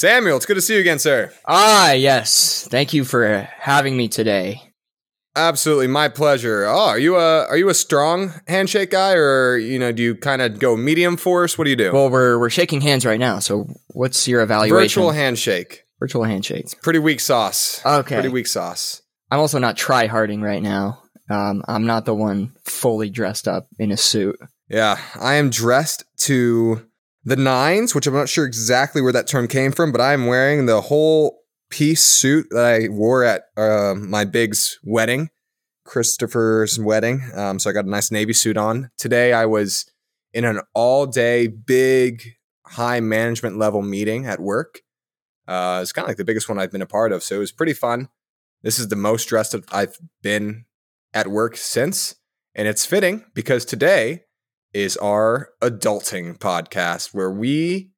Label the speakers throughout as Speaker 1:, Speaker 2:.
Speaker 1: Samuel, it's good to see you again, sir.
Speaker 2: Ah, yes. Thank you for having me today.
Speaker 1: Absolutely, my pleasure. Oh, are you a are you a strong handshake guy, or you know, do you kind of go medium force? What do you do?
Speaker 2: Well, we're we're shaking hands right now. So, what's your evaluation?
Speaker 1: Virtual handshake.
Speaker 2: Virtual handshake.
Speaker 1: Pretty weak sauce.
Speaker 2: Okay.
Speaker 1: Pretty weak sauce.
Speaker 2: I'm also not try harding right now. Um, I'm not the one fully dressed up in a suit.
Speaker 1: Yeah, I am dressed to the nines, which I'm not sure exactly where that term came from, but I'm wearing the whole piece suit that I wore at uh, my big's wedding, Christopher's wedding. Um, so I got a nice navy suit on. Today I was in an all day big high management level meeting at work. Uh, it's kind of like the biggest one I've been a part of. So it was pretty fun. This is the most dressed I've been at work since. And it's fitting because today is our adulting podcast where we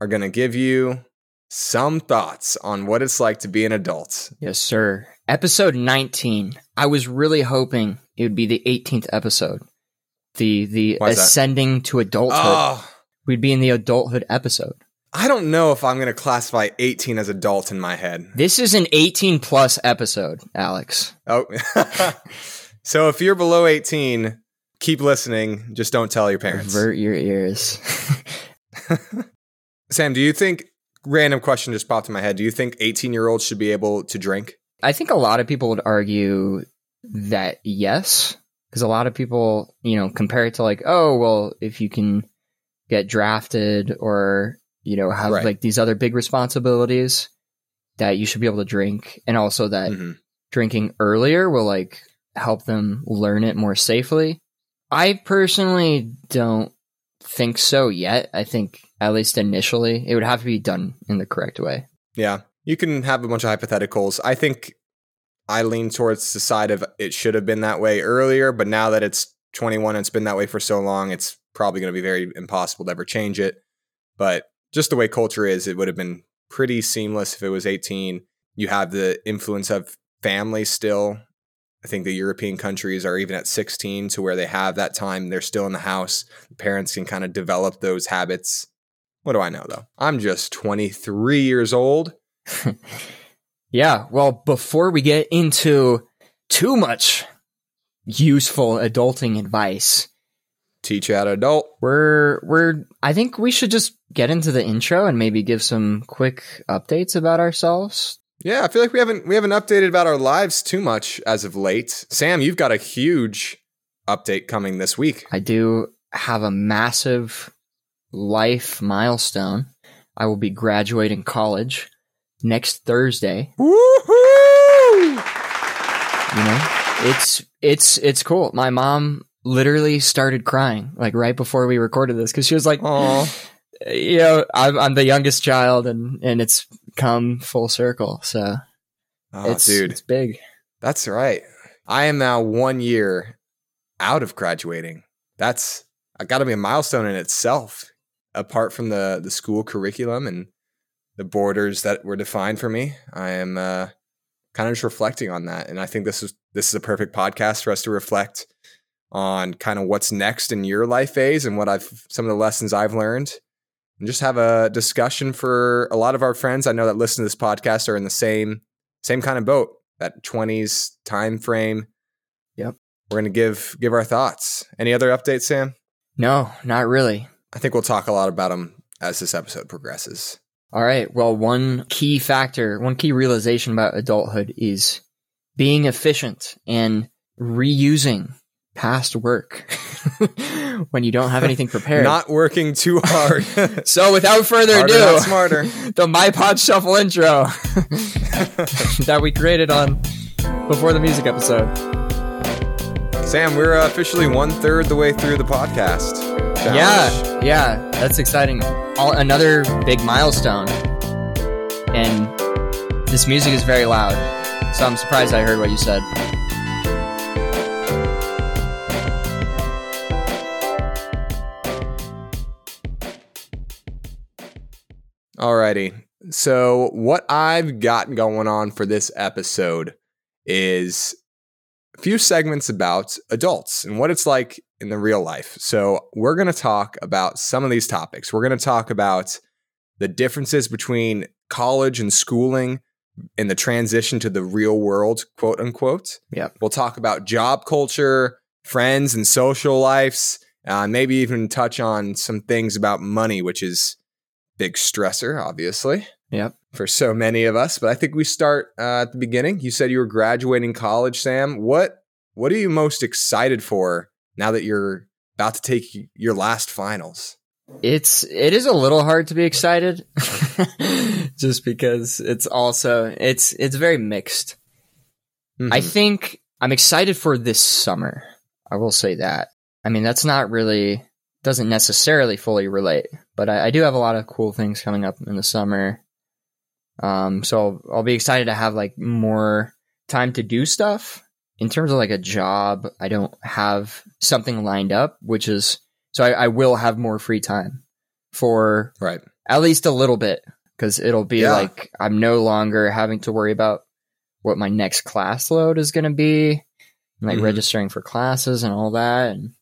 Speaker 1: are going to give you some thoughts on what it's like to be an adult.
Speaker 2: Yes, sir. Episode 19. I was really hoping it would be the 18th episode. The the
Speaker 1: is that?
Speaker 2: ascending to adulthood.
Speaker 1: Oh,
Speaker 2: We'd be in the adulthood episode.
Speaker 1: I don't know if I'm going to classify 18 as adult in my head.
Speaker 2: This is an 18 plus episode, Alex.
Speaker 1: Oh. so if you're below 18, keep listening. Just don't tell your parents.
Speaker 2: Avert your ears.
Speaker 1: Sam, do you think random question just popped in my head. Do you think 18 year olds should be able to drink?
Speaker 2: I think a lot of people would argue that yes, because a lot of people, you know, compare it to like, oh, well, if you can get drafted or, you know, have
Speaker 1: Right.
Speaker 2: like these other big responsibilities, that you should be able to drink. And also that
Speaker 1: Mhm.
Speaker 2: drinking earlier will like help them learn it more safely. I personally don't think so yet. I think at least initially it would have to be done in the correct way.
Speaker 1: Yeah. You can have a bunch of hypotheticals. I think I lean towards the side of it should have been that way earlier, but now that it's 21 and it's been that way for so long, it's probably going to be very impossible to ever change it. But just the way culture is, it would have been pretty seamless if it was 18. You have the influence of family still. I think the European countries are even at 16 to where they have that time. They're still in the house. Parents can kind of develop those habits. What do I know though? I'm just 23 years old.
Speaker 2: Yeah, well, before we get into too much useful adulting advice,
Speaker 1: Teach you how to adult.
Speaker 2: we're we're I think we should just get into the intro and maybe give some quick updates about ourselves.
Speaker 1: Yeah, I feel like we haven't we haven't updated about our lives too much as of late. Sam, you've got a huge update coming this week.
Speaker 2: I do have a massive life milestone. I will be graduating college next Thursday.
Speaker 1: Woohoo!
Speaker 2: You know, it's it's it's cool. My mom literally started crying like right before we recorded this because she was like,
Speaker 1: Aw.
Speaker 2: you know, I'm, I'm the youngest child, and and it's come full circle. So
Speaker 1: Oh,
Speaker 2: it's
Speaker 1: dude,
Speaker 2: it's big.
Speaker 1: that's right. I am now one year out of graduating. That's got to be a milestone in itself. Apart from the the school curriculum and the borders that were defined for me, I am uh, kind of just reflecting on that, and I think this is this is a perfect podcast for us to reflect on kind of what's next in your life phase and what I've some of the lessons I've learned, and just have a discussion for a lot of our friends I know that listen to this podcast are in the same same kind of boat that 20s time frame.
Speaker 2: Yep.
Speaker 1: We're gonna give give our thoughts. Any other updates, Sam?
Speaker 2: No, not really.
Speaker 1: I think we'll talk a lot about them as this episode progresses.
Speaker 2: All right. Well, one key factor, one key realization about adulthood is being efficient and reusing past work when you don't have anything prepared.
Speaker 1: Not working too hard.
Speaker 2: so, without further
Speaker 1: Harder,
Speaker 2: ado,
Speaker 1: smarter.
Speaker 2: the My Pod Shuffle intro that we created on before the music episode.
Speaker 1: Sam, we're uh, officially one third the way through the podcast. challenge.
Speaker 2: Yeah, yeah, that's exciting. All, another big milestone. And this music is very loud. So I'm surprised I heard what you said.
Speaker 1: Alrighty. So, what I've got going on for this episode is a few segments about adults and what it's like in the real life. So, we're going to talk about some of these topics. We're going to talk about the differences between college and schooling and the transition to the real world, quote unquote.
Speaker 2: Yeah.
Speaker 1: We'll talk about job culture, friends and social lives, uh, maybe even touch on some things about money, which is big stressor, obviously.
Speaker 2: Yep.
Speaker 1: For so many of us, but I think we start uh, at the beginning. You said you were graduating college, Sam. What what are you most excited for now that you're about to take your last finals?
Speaker 2: It's it is a little hard to be excited just because it's also it's it's very mixed.
Speaker 1: Mhm.
Speaker 2: I think I'm excited for this summer. I will say that. I mean, that's not really doesn't necessarily fully relate, but I, I do have a lot of cool things coming up in the summer. Um, so I'll, I'll be excited to have like more time to do stuff. In terms of like a job, I don't have something lined up, which is so I, I will have more free time for
Speaker 1: right.
Speaker 2: at least a little bit because it'll be
Speaker 1: Yeah.
Speaker 2: like I'm no longer having to worry about what my next class load is going to be, like
Speaker 1: Mhm.
Speaker 2: registering for classes and all that. And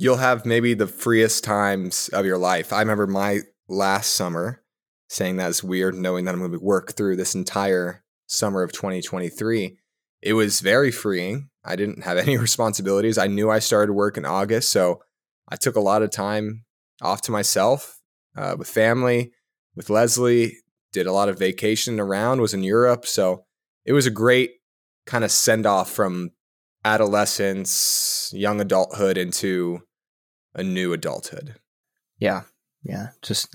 Speaker 1: You'll have maybe the freest times of your life. I remember my last summer saying that is weird, knowing that I'm going to work through this entire summer of 2023. It was very freeing. I didn't have any responsibilities. I knew I started work in August, so I took a lot of time off to myself uh, with family, with Leslie. Did a lot of vacation around. Was in Europe, so it was a great kind of send off from adolescence, young adulthood into a new adulthood.
Speaker 2: yeah, yeah, just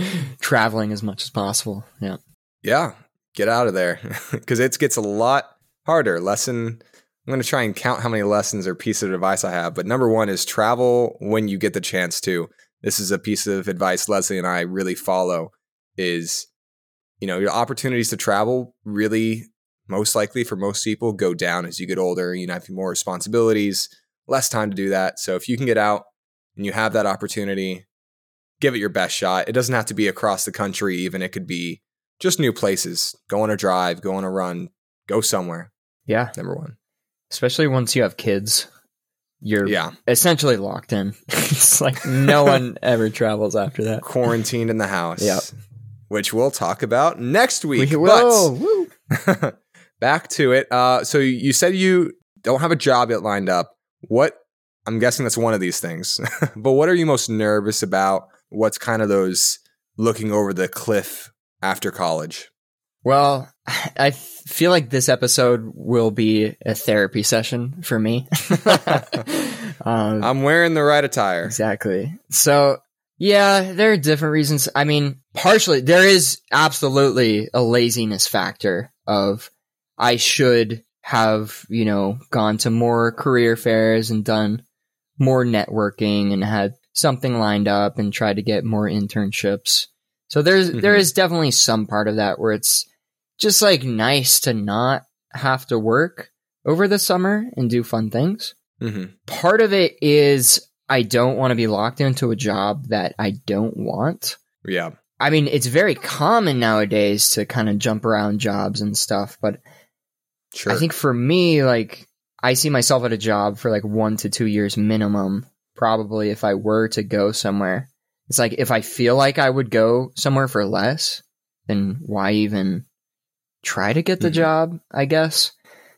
Speaker 2: traveling as much as possible. Yeah,
Speaker 1: Yeah, get out of there because it gets a lot harder. Lesson I'm going to try and count how many lessons or pieces of advice I have, but number one is travel when you get the chance to. This is a piece of advice Leslie and I really follow is you know, your opportunities to travel really most likely for most people go down as you get older. You know, have more responsibilities, less time to do that. So if you can get out and you have that opportunity, give it your best shot. It doesn't have to be across the country, even it could be just new places. Go on a drive, go on a run, go somewhere.
Speaker 2: yeah.
Speaker 1: Number one.
Speaker 2: Especially once you have kids, you're
Speaker 1: Yeah.
Speaker 2: essentially locked in. it's like no one ever travels after that.
Speaker 1: Quarantined in the house.
Speaker 2: Yep.
Speaker 1: Which we'll talk about next week.
Speaker 2: We will.
Speaker 1: But back to it. Uh, so you said you don't have a job yet lined up. What I'm guessing that's one of these things. but what are you most nervous about? What's kind of those looking over the cliff after college?
Speaker 2: Well, I feel like this episode will be a therapy session for me. um,
Speaker 1: I'm wearing the right attire.
Speaker 2: exactly. So, yeah, there are different reasons. I mean, partially, there is absolutely a laziness factor of I should have, you know, gone to more career fairs and done more networking and had something lined up and tried to get more internships. So there's there
Speaker 1: Mhm.
Speaker 2: is definitely some part of that where it's just like nice to not have to work over the summer and do fun things.
Speaker 1: hmm
Speaker 2: Part of it is I don't want to be locked into a job that I don't want.
Speaker 1: Yeah.
Speaker 2: I mean, it's very common nowadays to kind of jump around jobs and stuff, but
Speaker 1: Sure.
Speaker 2: I think for me, like, I see myself at a job for like one to two years minimum, probably if I were to go somewhere. It's like if I feel like I would go somewhere for less, then why even try to get the
Speaker 1: Mhm.
Speaker 2: job, I guess.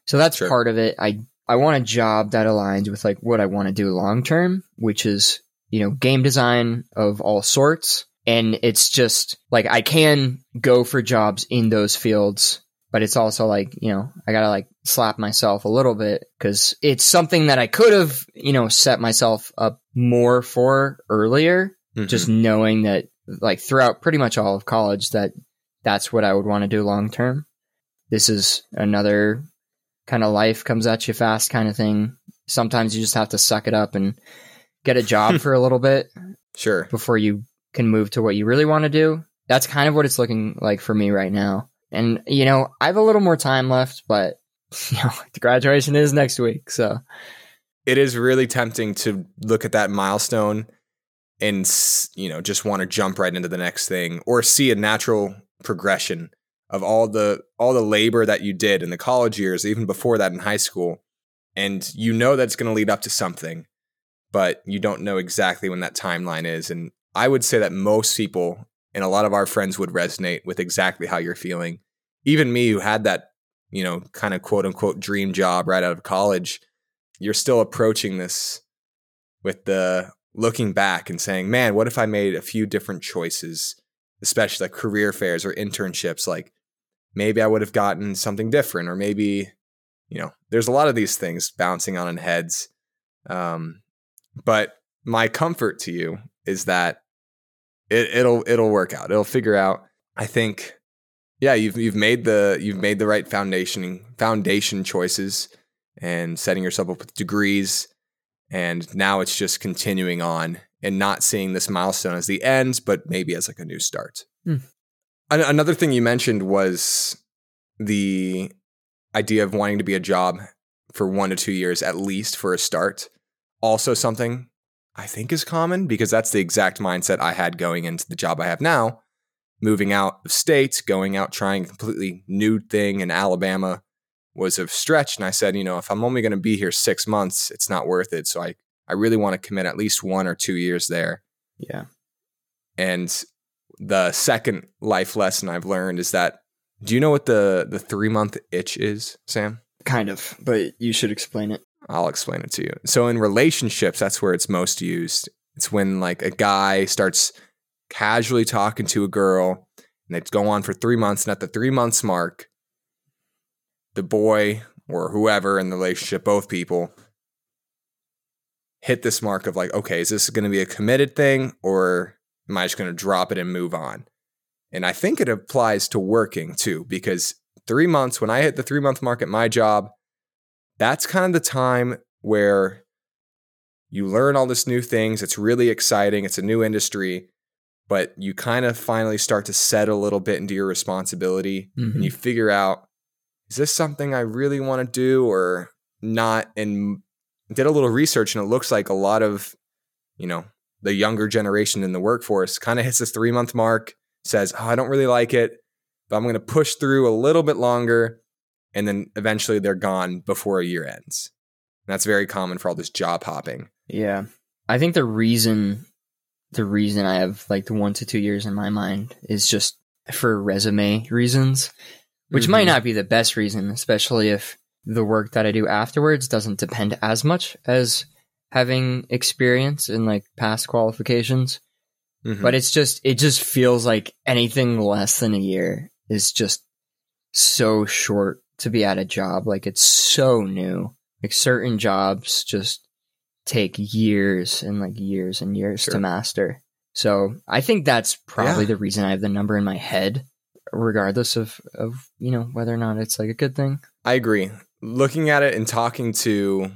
Speaker 2: So that's
Speaker 1: Sure.
Speaker 2: part of it. I I want a job that aligns with like what I want to do long term, which is, you know, game design of all sorts. And it's just like I can go for jobs in those fields but it's also like you know i gotta like slap myself a little bit because it's something that i could have you know set myself up more for earlier
Speaker 1: Mhm.
Speaker 2: just knowing that like throughout pretty much all of college that that's what i would want to do long term this is another kind of life comes at you fast kind of thing sometimes you just have to suck it up and get a job for a little bit
Speaker 1: sure.
Speaker 2: before you can move to what you really want to do. That's kind of what it's looking like for me right now. And you know, I have a little more time left, but you know, the graduation is next week, so
Speaker 1: it is really tempting to look at that milestone and you know just want to jump right into the next thing or see a natural progression of all the all the labor that you did in the college years even before that in high school and you know that's going to lead up to something but you don't know exactly when that timeline is and i would say that most people And a lot of our friends would resonate with exactly how you're feeling. Even me, who had that, you know, kind of quote unquote dream job right out of college, you're still approaching this with the looking back and saying, man, what if I made a few different choices, especially like career fairs or internships? Like maybe I would have gotten something different, or maybe, you know, there's a lot of these things bouncing on in heads. Um, but my comfort to you is that it, it'll it'll work out. It'll figure out. I think, yeah, you've you've made the you've made the right foundation foundation choices and setting yourself up with degrees and now it's just continuing on and not seeing this milestone as the end, but maybe as like a new start.
Speaker 2: Hmm.
Speaker 1: Another thing you mentioned was the idea of wanting to be a job for one to two years at least for a start. Also, something I think is common because that's the exact mindset I had going into the job I have now. Moving out of state, going out trying a completely new thing in Alabama, was a stretch. And I said, you know, if I'm only going to be here six months, it's not worth it. So I, I really want to commit at least one or two years there.
Speaker 2: Yeah.
Speaker 1: And the second life lesson I've learned is that do you know what the the three month itch is, Sam?
Speaker 2: Kind of, but you should explain it.
Speaker 1: I'll explain it to you. So in relationships, that's where it's most used. It's when like a guy starts casually talking to a girl and they'd go on for three months, and at the three months mark, the boy or whoever in the relationship, both people, hit this mark of like, okay, is this going to be a committed thing or am I just going to drop it and move on? And I think it applies to working too, because three months, when I hit the three month mark at my job, that's kind of the time where you learn all this new things. It's really exciting. It's a new industry, but you kind of finally start to set a little bit into your responsibility
Speaker 2: Mhm.
Speaker 1: and you figure out is this something I really want to do or not? And did a little research, and it looks like a lot of, you know, the younger generation in the workforce kind of hits this three month mark, says, oh, I don't really like it, but I'm going to push through a little bit longer. And then eventually they're gone before a year ends. And that's very common for all this job hopping.
Speaker 2: Yeah. I think the reason the reason I have like the one to two years in my mind is just for resume reasons, which might
Speaker 1: Mhm.
Speaker 2: not be the best reason, especially if the work that I do afterwards doesn't depend as much as having experience in like past qualifications.
Speaker 1: Mhm.
Speaker 2: But it's just it just feels like anything less than a year is just so short to be at a job. Like it's so new. Like certain jobs just take years and like years and years
Speaker 1: Sure.
Speaker 2: to master. So I think that's probably
Speaker 1: Yeah.
Speaker 2: the reason I have the number in my head, regardless of of you know whether or not it's like a good thing.
Speaker 1: I agree. Looking at it and talking to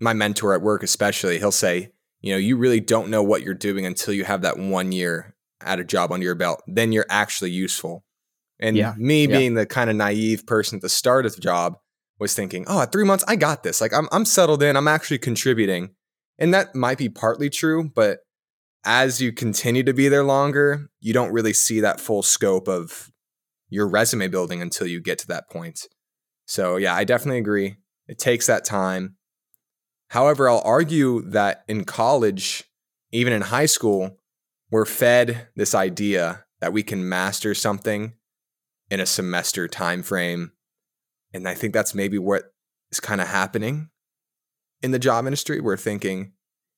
Speaker 1: my mentor at work, especially, he'll say, you know, you really don't know what you're doing until you have that one year at a job under your belt. Then you're actually useful. And
Speaker 2: Yeah.
Speaker 1: me
Speaker 2: Yeah.
Speaker 1: being the kind of naive person at the start of the job was thinking, oh, at three months, I got this. Like I'm, I'm settled in. I'm actually contributing. And that might be partly true, but as you continue to be there longer, you don't really see that full scope of your resume building until you get to that point. So, yeah, I definitely agree. It takes that time. However, I'll argue that in college, even in high school, we're fed this idea that we can master something in a semester time frame. And I think that's maybe what is kind of happening in the job industry. We're thinking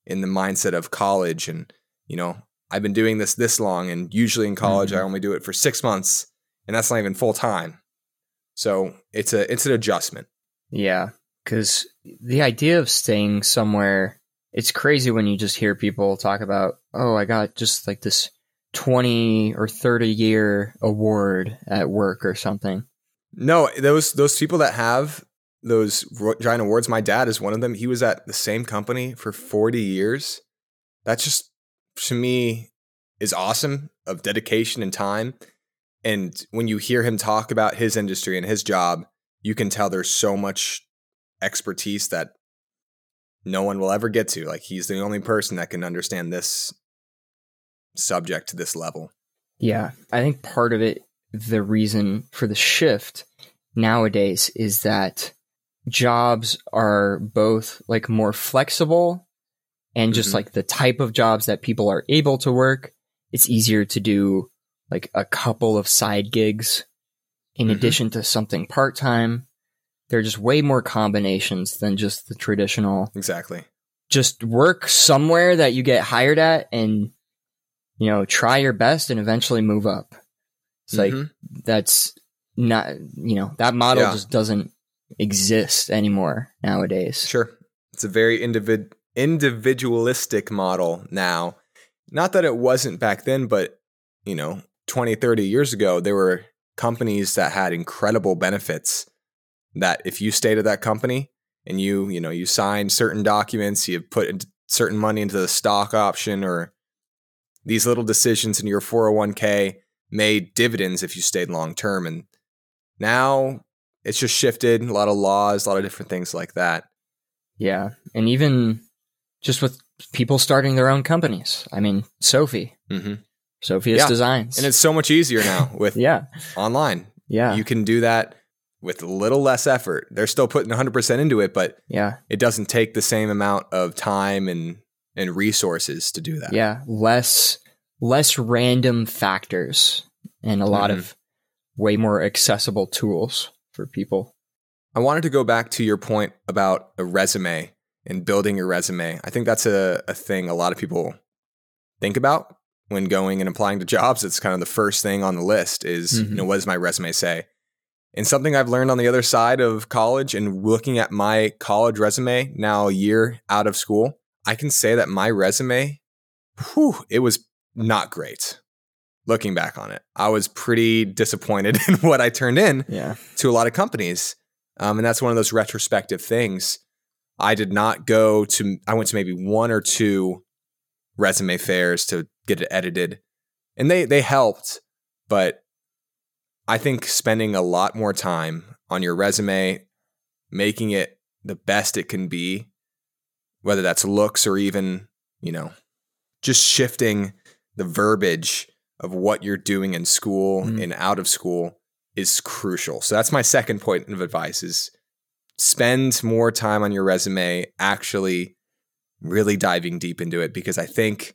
Speaker 1: in the mindset of college and, you know, I've been doing this this long and usually in college I mm-hmm. only do it for 6 months and that's not even full time. So, it's a it's an adjustment.
Speaker 2: Yeah, because the idea of staying somewhere, it's crazy when you just hear people talk about, oh, I got just like this 20 or 30 year award at work or something.
Speaker 1: No, those those people that have those giant awards, my dad is one of them. He was at the same company for 40 years. That's just to me is awesome of dedication and time. And when you hear him talk about his industry and his job, you can tell there's so much expertise that no one will ever get to. Like he's the only person that can understand this subject to this level.
Speaker 2: Yeah, I think part of it, the reason for the shift nowadays is that jobs are both like more flexible and just
Speaker 1: Mhm.
Speaker 2: like the type of jobs that people are able to work it's easier to do like a couple of side gigs in
Speaker 1: Mhm.
Speaker 2: addition to something part time. There are just way more combinations than just the traditional
Speaker 1: Exactly.
Speaker 2: just work somewhere that you get hired at and you know try your best and eventually move up it's like
Speaker 1: Mhm.
Speaker 2: that's not you know that model
Speaker 1: Yeah.
Speaker 2: just doesn't exist anymore nowadays
Speaker 1: Sure. It's a very individ- individualistic model now. Not that it wasn't back then, but, you know, 20, 30 years ago, there were companies that had incredible benefits that if you stayed at that company and you, you know, you signed certain documents, you put in- certain money into the stock option or these little decisions in your 401k made dividends if you stayed long term. And now it's just shifted, a lot of laws, a lot of different things like that.
Speaker 2: yeah and even just with people starting their own companies i mean sophie
Speaker 1: hmm
Speaker 2: sophia's
Speaker 1: Yeah.
Speaker 2: designs
Speaker 1: And it's so much easier now with
Speaker 2: yeah
Speaker 1: online.
Speaker 2: yeah
Speaker 1: You can do that with a little less effort. They're still putting 100% into it, but
Speaker 2: yeah
Speaker 1: it doesn't take the same amount of time and and resources to do that.
Speaker 2: yeah less less random factors and a lot
Speaker 1: Mhm.
Speaker 2: of way more accessible tools for people
Speaker 1: I wanted to go back to your point about a resume and building your resume. I think that's a, a thing a lot of people think about when going and applying to jobs. It's kind of the first thing on the list is,
Speaker 2: Mhm.
Speaker 1: you know, what does my resume say? And something I've learned on the other side of college and looking at my college resume now a year out of school, I can say that my resume, whew, it was not great. Looking back on it, I was pretty disappointed in what I turned in
Speaker 2: yeah
Speaker 1: to a lot of companies. Um, and that's one of those retrospective things. I did not go to, I went to maybe one or two resume fairs to get it edited. And they, they helped, but I think spending a lot more time on your resume, making it the best it can be, whether that's looks or even, you know, just shifting the verbiage of what you're doing in school
Speaker 2: Mm.
Speaker 1: and out of school is crucial. So that's my second point of advice is spend more time on your resume actually really diving deep into it because I think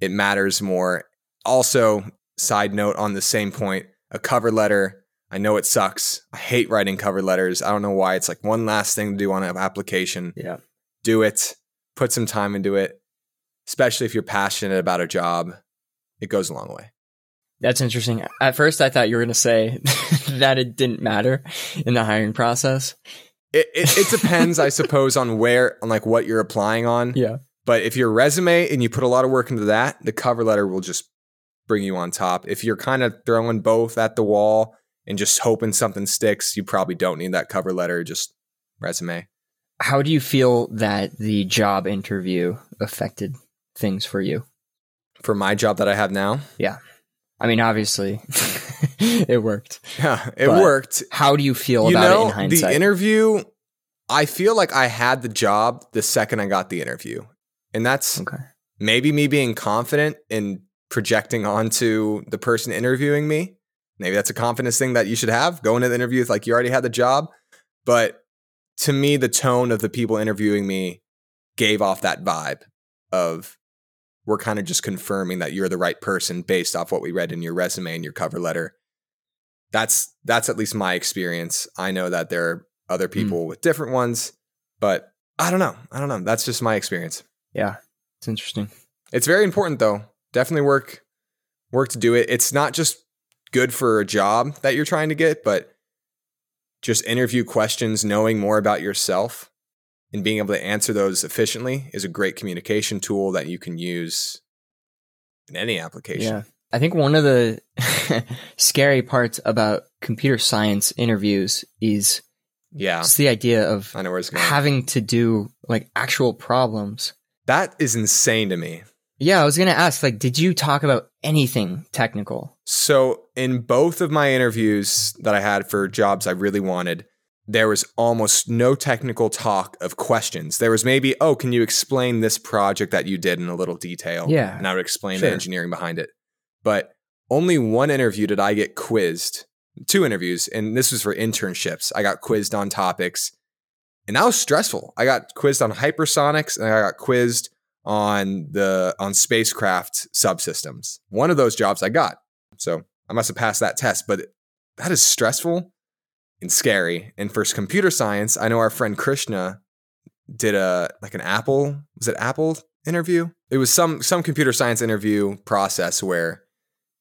Speaker 1: it matters more. Also, side note on the same point, a cover letter, I know it sucks. I hate writing cover letters. I don't know why. It's like one last thing to do on an application.
Speaker 2: yeah
Speaker 1: Do it. Put some time into it. Especially if you're passionate about a job. It goes a long way.
Speaker 2: That's interesting. At first, I thought you were going to say that it didn't matter in the hiring process.
Speaker 1: It, it, it depends, I suppose, on where, on like what you're applying on.
Speaker 2: Yeah.
Speaker 1: But if your resume and you put a lot of work into that, the cover letter will just bring you on top. If you're kind of throwing both at the wall and just hoping something sticks, you probably don't need that cover letter, just resume.
Speaker 2: How do you feel that the job interview affected things for you?
Speaker 1: For my job that I have now, Yeah.
Speaker 2: I mean, obviously, it worked.
Speaker 1: yeah, it
Speaker 2: But
Speaker 1: worked.
Speaker 2: How do you feel
Speaker 1: you
Speaker 2: about
Speaker 1: know,
Speaker 2: it in hindsight?
Speaker 1: the interview, I feel like I had the job the second I got the interview. And that's
Speaker 2: okay.
Speaker 1: maybe me being confident and projecting onto the person interviewing me. Maybe that's a confidence thing that you should have. Going into the interview with like you already had the job. But to me, the tone of the people interviewing me gave off that vibe of we're kind of just confirming that you're the right person based off what we read in your resume and your cover letter. That's that's at least my experience. I know that there are other hmm. people with different ones, but I don't know. I don't know. That's just my experience.
Speaker 2: Yeah, it's interesting.
Speaker 1: It's very important though. Definitely work work to do it. It's not just good for a job that you're trying to get, but just interview questions, knowing more about yourself and being able to answer those efficiently is a great communication tool that you can use in any application.
Speaker 2: Yeah. I think one of the scary parts about computer science interviews is
Speaker 1: Yeah.
Speaker 2: just the idea of
Speaker 1: I know where it's going.
Speaker 2: having to do like actual problems.
Speaker 1: that is insane to me.
Speaker 2: Yeah, I was going to ask like did you talk about anything technical?
Speaker 1: So, in both of my interviews that I had for jobs I really wanted, there was almost no technical talk of questions. There was maybe, oh, can you explain this project that you did in a little detail?
Speaker 2: Yeah,
Speaker 1: And I would explain
Speaker 2: sure.
Speaker 1: the engineering behind it. But only one interview did I get quizzed, two interviews, and this was for internships. I got quizzed on topics, and that was stressful. I got quizzed on hypersonics and I got quizzed on the on spacecraft subsystems. One of those jobs I got. So I must have passed that test, but that is stressful and scary. And for computer science, I know our friend Krishna did a like an Apple, was it Apple interview? It was some some computer science interview process where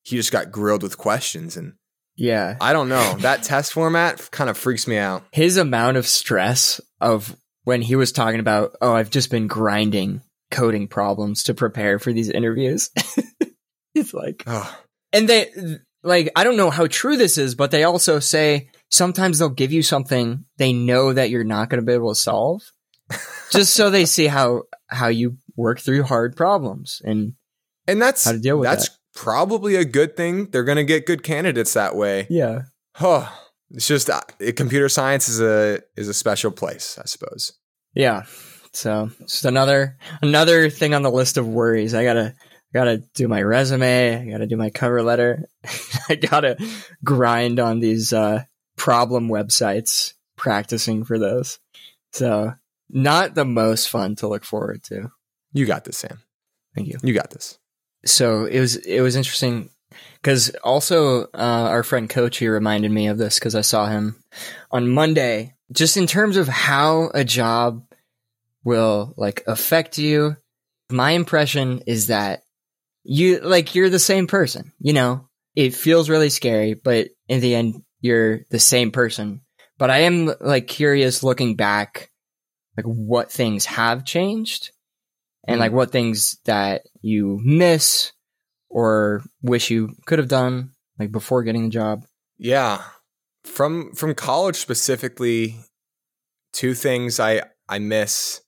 Speaker 1: he just got grilled with questions and
Speaker 2: Yeah.
Speaker 1: I don't know. That test format kind of freaks me out.
Speaker 2: His amount of stress of when he was talking about, oh, I've just been grinding coding problems to prepare for these interviews. it's like,
Speaker 1: Oh,
Speaker 2: and they, like, I don't know how true this is, but they also say sometimes they'll give you something they know that you're not going to be able to solve just so they see how, how you work through hard problems. And
Speaker 1: and that's
Speaker 2: How to deal with
Speaker 1: that's probably a good thing. They're going to get good candidates that way.
Speaker 2: yeah.
Speaker 1: Oh, it's just uh, computer science is a is a special place, I suppose.
Speaker 2: Yeah. So just another another thing on the list of worries. I gotta gotta do my resume. I gotta do my cover letter. I gotta grind on these uh, problem websites, practicing for those. So not the most fun to look forward to.
Speaker 1: You got this, Sam.
Speaker 2: Thank you.
Speaker 1: You got this.
Speaker 2: So it was it was interesting because also uh, our friend Coach here reminded me of this because I saw him on Monday. Just in terms of how a job will like affect you, my impression is that you like you're the same person. You know, it feels really scary, but in the end, you're the same person. But I am like curious looking back, like what things have changed and like hmm. what things that you miss or wish you could have done like before getting the job.
Speaker 1: Yeah. From from college specifically, two things I I miss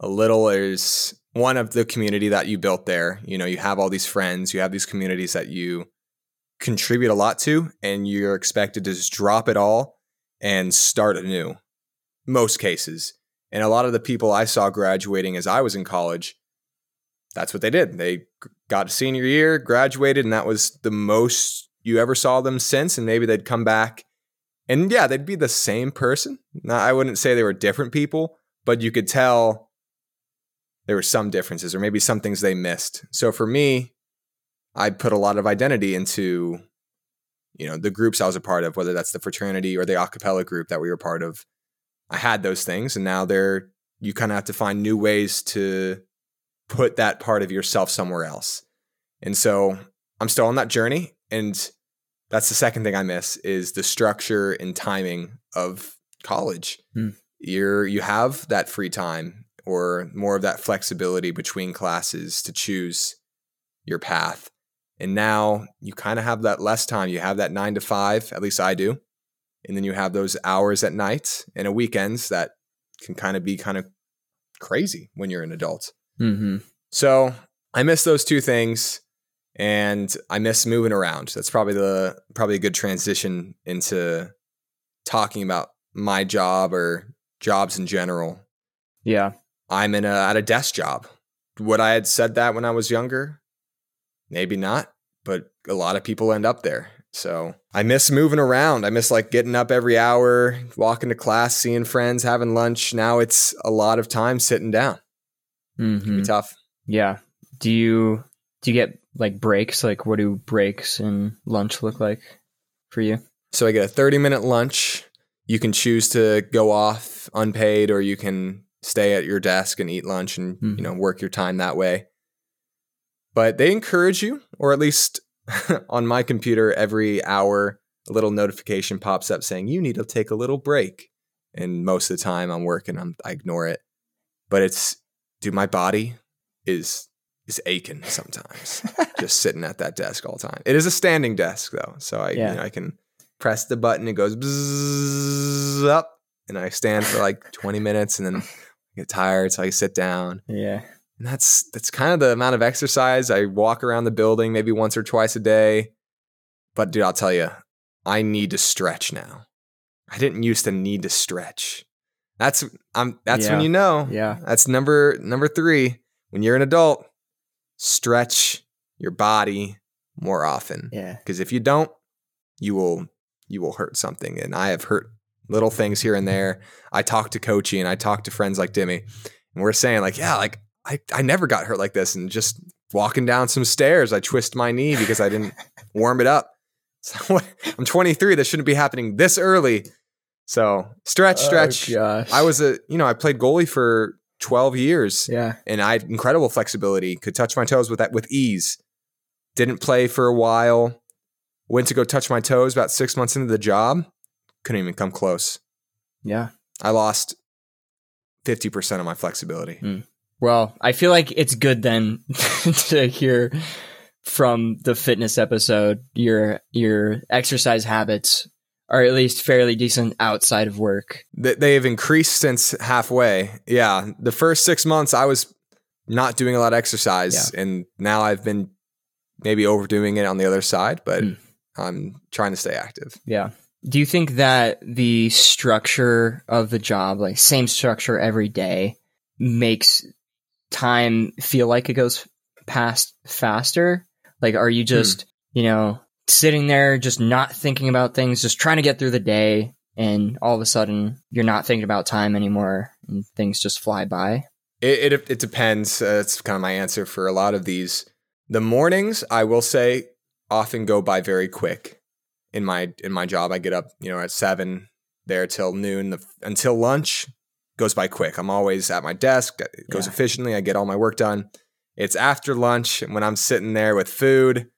Speaker 1: a little is one of the community that you built there. You know, you have all these friends, you have these communities that you contribute a lot to, and you're expected to just drop it all and start anew. Most cases. And a lot of the people I saw graduating as I was in college, that's what they did. They got a senior year, graduated, and that was the most you ever saw them since. And maybe they'd come back and yeah, they'd be the same person. Now, I wouldn't say they were different people, but you could tell there were some differences or maybe some things they missed. So for me, I put a lot of identity into, you know, the groups I was a part of, whether that's the fraternity or the a cappella group that we were part of. I had those things and now they're, you kind of have to find new ways to put that part of yourself somewhere else. And so I'm still on that journey. And that's the second thing I miss is the structure and timing of college.
Speaker 2: Hmm.
Speaker 1: You're you have that free time or more of that flexibility between classes to choose your path. And now you kind of have that less time. You have that nine to five, at least I do. And then you have those hours at night and a weekends that can kind of be kind of crazy when you're an adult.
Speaker 2: Mm-hmm.
Speaker 1: So I miss those two things and I miss moving around. That's probably the probably a good transition into talking about my job or jobs in general.
Speaker 2: Yeah.
Speaker 1: I'm in a at a desk job. Would I had said that when I was younger? Maybe not, but a lot of people end up there. So I miss moving around. I miss like getting up every hour, walking to class, seeing friends, having lunch. Now it's a lot of time sitting down. It can
Speaker 2: hmm
Speaker 1: be tough.
Speaker 2: Yeah. Do you do you get like breaks? Like what do breaks and lunch look like for you?
Speaker 1: So I get a 30 minute lunch. You can choose to go off unpaid or you can stay at your desk and eat lunch and
Speaker 2: Mhm.
Speaker 1: you know work your time that way. But they encourage you or at least on my computer every hour a little notification pops up saying you need to take a little break. And most of the time I'm working, I'm, I ignore it. But it's dude, my body is is aching sometimes just sitting at that desk all the time. It is a standing desk though, so I
Speaker 2: Yeah.
Speaker 1: you know, I can press the button. It goes bzzz up, and I stand for like 20 minutes, and then I get tired, so I sit down.
Speaker 2: yeah.
Speaker 1: And that's that's kind of the amount of exercise. I walk around the building maybe once or twice a day. But dude, I'll tell you, I need to stretch now. I didn't used to need to stretch. That's I'm that's when you know.
Speaker 2: Yeah.
Speaker 1: That's number number 3. When you're an adult, stretch your body more often.
Speaker 2: Yeah.
Speaker 1: Because if you don't, you will you will hurt something. And I have hurt little things here and there. I talk to Coachy and I talk to friends like Dimmy, and we're saying like, yeah, like I, I never got hurt like this. And just walking down some stairs, I twist my knee because I didn't warm it up. So I'm 23. This shouldn't be happening this early. So stretch, oh, stretch.
Speaker 2: Oh.
Speaker 1: I was a, you know, I played goalie for 12 years
Speaker 2: yeah.
Speaker 1: and I had incredible flexibility, could touch my toes with that with ease. Didn't play for a while. Went to go touch my toes about six months into the job. Couldn't even come close.
Speaker 2: Yeah.
Speaker 1: I lost 50% of my flexibility. Hmm.
Speaker 2: Well, I feel like it's good then to hear from the fitness episode your your exercise habits are at least fairly decent outside of work.
Speaker 1: Th- They have increased since halfway. Yeah. The first six months, I was not doing a lot of exercise. And now I've been maybe overdoing it on the other side, but
Speaker 2: Mm.
Speaker 1: I'm trying to stay active.
Speaker 2: Yeah. Do you think that the structure of the job, like same structure every day, makes time feel like it goes past faster? Like, are you just, you know, sitting there just not thinking about things, just trying to get through the day, and all of a sudden you're not thinking about time anymore and things just fly by?
Speaker 1: It, it, it depends. Uh, that's kind of my answer for a lot of these. The mornings, I will say, often go by very quick. In my in my job, I get up, you know, at seven there till noon. The, until lunch goes by quick. I'm always at my desk. It goes
Speaker 2: Yeah.
Speaker 1: efficiently. I get all my work done. It's after lunch and when I'm sitting there with food.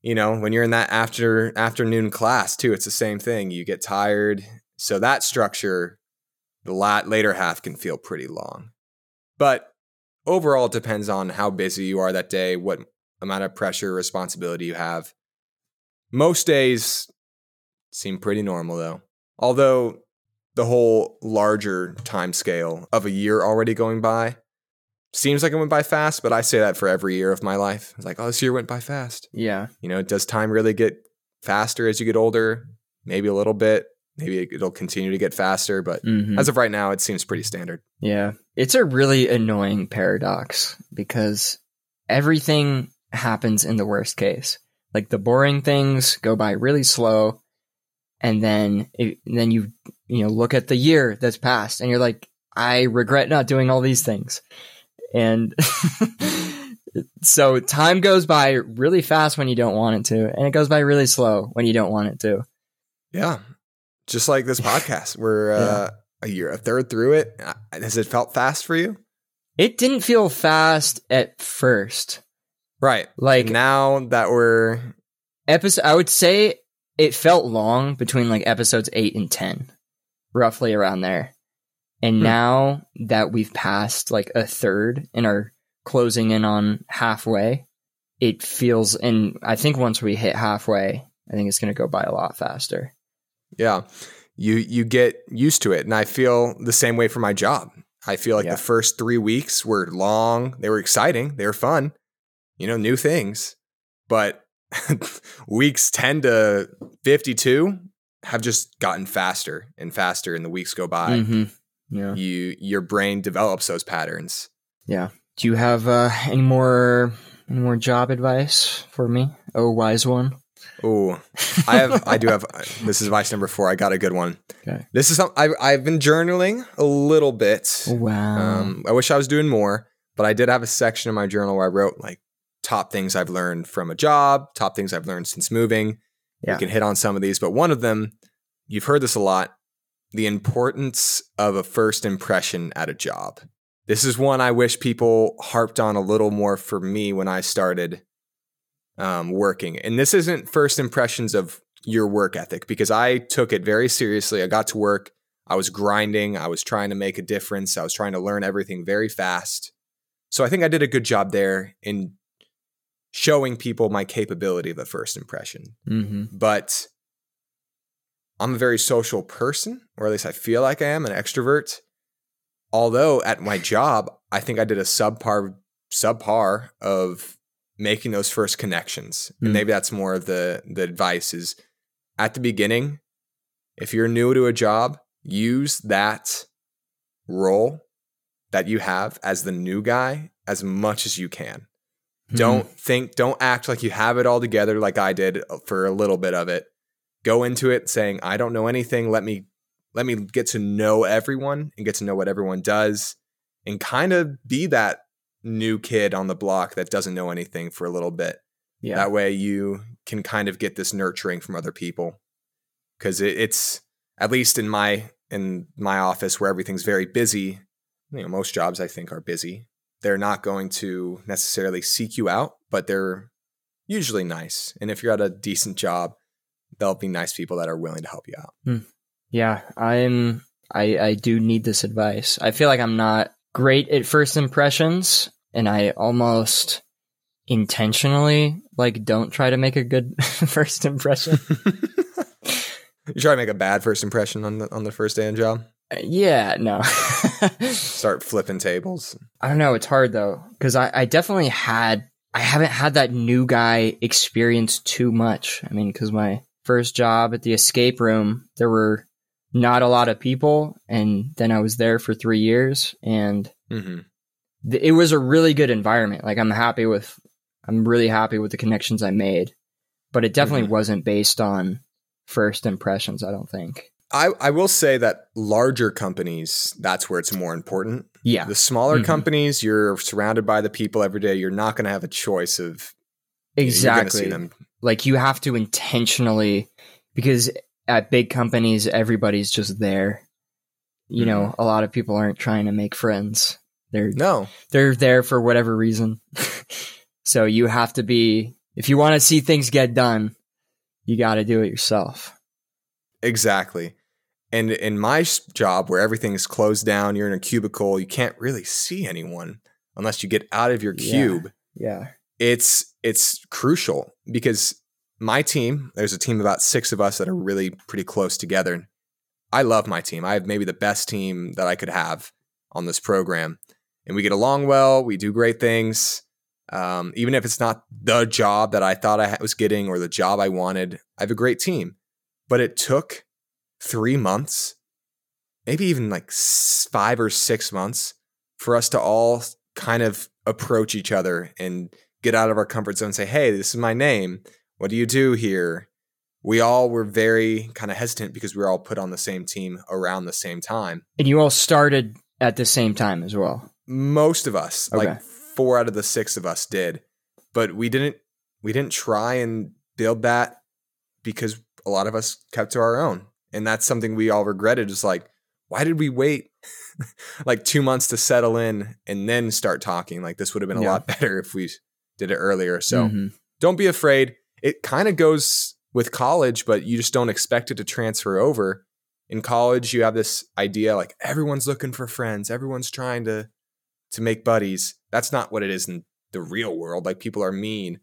Speaker 1: You know, when you're in that after afternoon class too, it's the same thing. You get tired. So that structure, the lat later half can feel pretty long. But overall, it depends on how busy you are that day, what amount of pressure, responsibility you have. Most days seem pretty normal, though. Although the whole larger time scale of a year already going by seems like it went by fast, but I say that for every year of my life. It's like, oh, this year went by fast.
Speaker 2: Yeah.
Speaker 1: You know, does time really get faster as you get older? Maybe a little bit. Maybe it'll continue to get faster, but
Speaker 2: Mhm.
Speaker 1: as of right now, it seems pretty standard.
Speaker 2: Yeah. It's a really annoying paradox because everything happens in the worst case. Like the boring things go by really slow and then it, then you you know look at the year that's passed and you're like I regret not doing all these things. And so time goes by really fast when you don't want it to and it goes by really slow when you don't want it to.
Speaker 1: Yeah. Just like this podcast. We're uh, a year, a third through it. Has it felt fast for you?
Speaker 2: It didn't feel fast at first.
Speaker 1: Right.
Speaker 2: Like
Speaker 1: now that we're
Speaker 2: episode i would say it felt long between like episodes 8 and 10 roughly around there and
Speaker 1: Hmm.
Speaker 2: now that we've passed like a third and are closing in on halfway it feels and i think once we hit halfway i think it's going to go by a lot faster
Speaker 1: yeah, you you get used to it, and I feel the same way for my job. I feel like
Speaker 2: Yeah.
Speaker 1: the first three weeks were long. They were exciting. They were fun. You know, new things. But weeks ten to fifty-two have just gotten faster and faster, and the weeks go by.
Speaker 2: hmm yeah
Speaker 1: You your brain develops those patterns.
Speaker 2: yeah do you have uh, any more any more job advice for me oh wise one
Speaker 1: Oh, I have. I do have. This is advice number four. I got a good one.
Speaker 2: Okay.
Speaker 1: This is some. I've I've been journaling a little bit.
Speaker 2: wow
Speaker 1: Um, I wish I was doing more, but I did have a section in my journal where I wrote like top things I've learned from a job, top things I've learned since moving.
Speaker 2: Yeah.
Speaker 1: We can hit on some of these, but one of them, you've heard this a lot, the importance of a first impression at a job. This is one I wish people harped on a little more for me when I started um, working. And this isn't first impressions of your work ethic because I took it very seriously. I got to work. I was grinding. I was trying to make a difference. I was trying to learn everything very fast. So I think I did a good job there in showing people my capability of a first impression.
Speaker 2: hmm
Speaker 1: But I'm a very social person, or at least I feel like I am an extrovert. Although at my job, I think I did a subpar subpar of making those first connections.
Speaker 2: Mm.
Speaker 1: And maybe that's more of the the advice is at the beginning, if you're new to a job, use that role that you have as the new guy as much as you can. Hmm. Don't think, don't act like you have it all together like I did for a little bit of it. Go into it saying, I don't know anything. Let me let me get to know everyone and get to know what everyone does and kind of be that new kid on the block that doesn't know anything for a little bit.
Speaker 2: Yeah.
Speaker 1: That way you can kind of get this nurturing from other people. Cause it, it's at least in my in my office where everything's very busy, you know, most jobs I think are busy. They're not going to necessarily seek you out, but they're usually nice. And if you're at a decent job, they'll be nice people that are willing to help you out. Hmm.
Speaker 2: Yeah, I'm. I I do need this advice. I feel like I'm not great at first impressions, and I almost intentionally like don't try to make a good first impression.
Speaker 1: you try to make a bad first impression on the on the first day on job.
Speaker 2: Yeah, no.
Speaker 1: Start flipping tables.
Speaker 2: I don't know. It's hard though because I I definitely had I haven't had that new guy experience too much. I mean, because my first job at the escape room, there were not a lot of people, and then I was there for three years, and
Speaker 1: hmm
Speaker 2: th- it was a really good environment. Like I'm happy with, I'm really happy with the connections I made, but it definitely
Speaker 1: Mhm.
Speaker 2: wasn't based on first impressions. I don't think.
Speaker 1: I, I will say that larger companies, that's where it's more important.
Speaker 2: Yeah,
Speaker 1: The smaller
Speaker 2: Mhm.
Speaker 1: companies, you're surrounded by the people every day. You're not going to have a choice of you know,
Speaker 2: exactly.
Speaker 1: them.
Speaker 2: Like you have to intentionally, because at big companies, everybody's just there. You know,
Speaker 1: Mm-hmm.
Speaker 2: a lot of people aren't trying to make friends. They're
Speaker 1: No,
Speaker 2: they're there for whatever reason. so you have to be if you want to see things get done, you got to do it yourself.
Speaker 1: exactly. And in my job, where everything's closed down, you're in a cubicle, you can't really see anyone unless you get out of your
Speaker 2: Yeah.
Speaker 1: cube.
Speaker 2: Yeah.
Speaker 1: it's it's crucial because my team there's a team of about six of us that are really pretty close together i love my team i have maybe the best team that i could have on this program and we get along well we do great things um, even if it's not the job that i thought i was getting or the job i wanted i have a great team but it took three months maybe even like five or six months for us to all kind of approach each other and get out of our comfort zone and say, hey, this is my name. What do you do here? We all were very kind of hesitant because we were all put on the same team around the same time.
Speaker 2: And you all started at the same time as well.
Speaker 1: Most of us,
Speaker 2: Okay.
Speaker 1: like four out of the six of us did. But we didn't we didn't try and build that because a lot of us kept to our own. And that's something we all regretted. Is like, why did we wait like two months to settle in and then start talking? Like this would have been a
Speaker 2: Yeah.
Speaker 1: lot better if we did it earlier. So
Speaker 2: Mhm.
Speaker 1: don't be afraid. It kind of goes with college, but you just don't expect it to transfer over. In college, you have this idea like everyone's looking for friends, everyone's trying to to make buddies. That's not what it is in the real world. Like people are mean.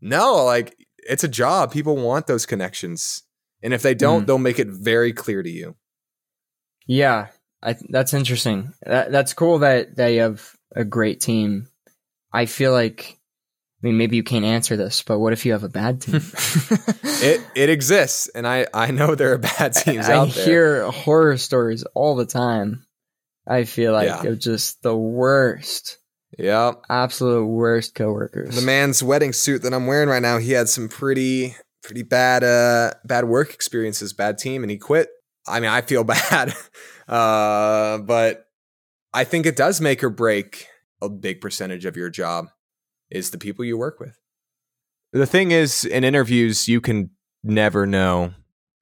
Speaker 1: No, like it's a job. People want those connections. And if they don't,
Speaker 2: Mm.
Speaker 1: they'll make it very clear to you.
Speaker 2: Yeah, I, that's interesting. That, that's cool that they have a great team. I feel like, I mean, maybe you can't answer this, but what if you have a bad team?
Speaker 1: It it exists, and I I know there are bad teams
Speaker 2: I
Speaker 1: out there.
Speaker 2: hear horror stories all the time. I feel like
Speaker 1: Yeah.
Speaker 2: of just the worst,
Speaker 1: yeah.
Speaker 2: absolute worst coworkers.
Speaker 1: The man's wedding suit that I'm wearing right now, he had some pretty pretty bad uh bad work experiences, bad team, and he quit. I mean, I feel bad. Uh but I think it does make or break a big percentage of your job is the people you work with. The thing is, in interviews, you can never know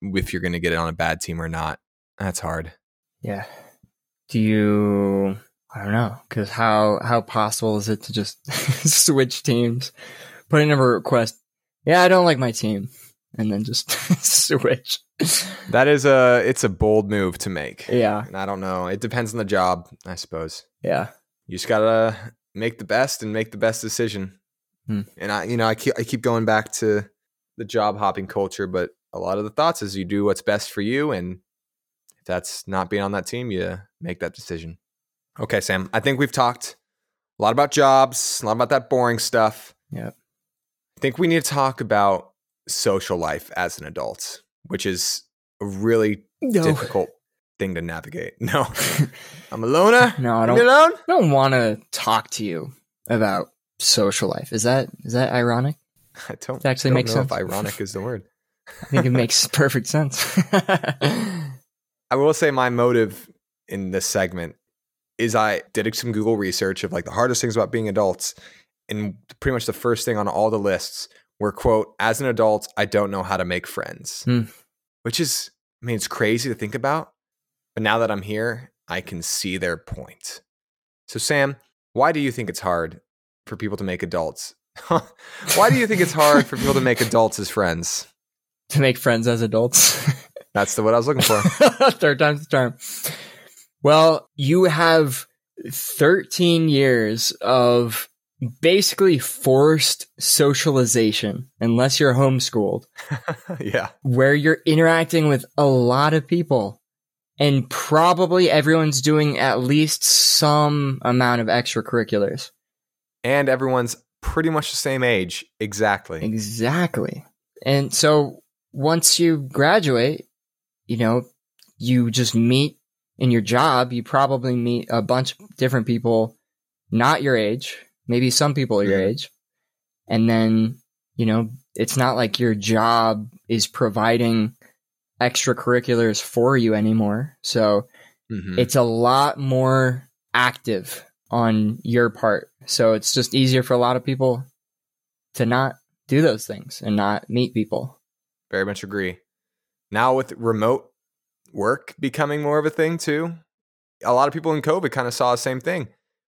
Speaker 1: if you're gonna get it on a bad team or not. That's hard.
Speaker 2: Yeah. Do you? I don't know, because how how possible is it to just switch teams, put in a request? Yeah, I don't like my team, and then just switch.
Speaker 1: That is a it's a bold move to make.
Speaker 2: Yeah,
Speaker 1: And I don't know. It depends on the job, I suppose.
Speaker 2: yeah,
Speaker 1: you just gotta make the best and make the best decision.
Speaker 2: Hmm.
Speaker 1: And I, you know, I keep I keep going back to the job hopping culture, but a lot of the thoughts is you do what's best for you, and if that's not being on that team, you make that decision. Okay, Sam. I think we've talked a lot about jobs, a lot about that boring stuff.
Speaker 2: Yep.
Speaker 1: I think we need to talk about social life as an adult, which is a really
Speaker 2: no,
Speaker 1: difficult thing to navigate. No, I'm a loner.
Speaker 2: no, I don't.
Speaker 1: alone.
Speaker 2: I don't want to talk to you about social life. Is that is that ironic?
Speaker 1: I don't,
Speaker 2: It actually
Speaker 1: don't
Speaker 2: makes sense.
Speaker 1: if ironic is the word.
Speaker 2: I think it makes perfect sense.
Speaker 1: I will say my motive in this segment is I did some Google research of like the hardest things about being adults. And pretty much the first thing on all the lists were quote, as an adult, I don't know how to make friends.
Speaker 2: Hmm.
Speaker 1: Which is I mean, it's crazy to think about. But now that I'm here, I can see their point. So Sam, why do you think it's hard for people to make adults? why do you think it's hard for people to make adults as friends?
Speaker 2: To make friends as adults.
Speaker 1: That's the what I was looking for.
Speaker 2: Third time's the charm. Well, you have 13 years of basically forced socialization, unless you're homeschooled,
Speaker 1: yeah.
Speaker 2: where you're interacting with a lot of people. And probably everyone's doing at least some amount of extracurriculars.
Speaker 1: And everyone's pretty much the same age. Exactly.
Speaker 2: Exactly. And so once you graduate, you know, you just meet in your job, you probably meet a bunch of different people not your age, maybe some people your
Speaker 1: Mhm.
Speaker 2: age. And then, you know, it's not like your job is providing extracurriculars for you anymore. So
Speaker 1: Mhm.
Speaker 2: it's a lot more active on your part. So it's just easier for a lot of people to not do those things and not meet people.
Speaker 1: Very much agree. Now with remote work becoming more of a thing too, a lot of people in COVID kind of saw the same thing.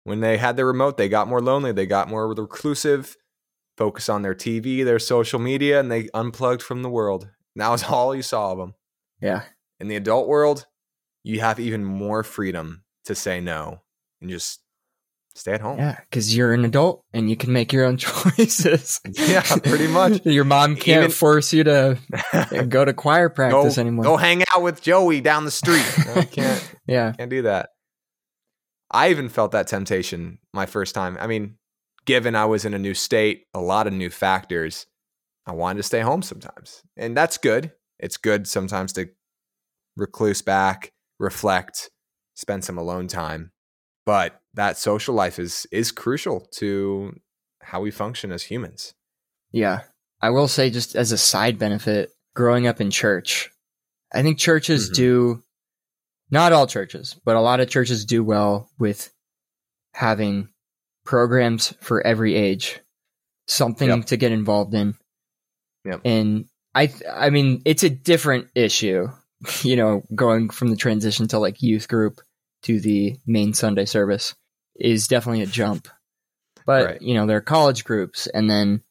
Speaker 1: When they had their remote, they got more lonely, they got more reclusive, focus on their TV, their social media, and they unplugged from the world. And that was all you saw of them.
Speaker 2: Yeah.
Speaker 1: In the adult world, you have even more freedom to say no and just stay at home.
Speaker 2: Yeah. Cause you're an adult and you can make your own choices.
Speaker 1: Yeah, pretty much.
Speaker 2: your mom can't
Speaker 1: Even-
Speaker 2: force you to go to choir practice
Speaker 1: go,
Speaker 2: anymore.
Speaker 1: go hang out with Joey down the street. No, can't.
Speaker 2: yeah.
Speaker 1: Can't do that. I even felt that temptation my first time. I mean, given I was in a new state, a lot of new factors, I wanted to stay home sometimes. And that's good. It's good sometimes to recluse back, reflect, spend some alone time. But that social life is is crucial to how we function as humans.
Speaker 2: Yeah. I will say, just as a side benefit, growing up in church, I think churches
Speaker 1: Mhm.
Speaker 2: do, not all churches, but a lot of churches do well with having programs for every age, something
Speaker 1: Yep.
Speaker 2: to get involved in.
Speaker 1: Yep.
Speaker 2: And I, th- I mean, it's a different issue, you know, going from the transition to like youth group to the main Sunday service is definitely a jump. But,
Speaker 1: Right.
Speaker 2: you know, there are college groups and then,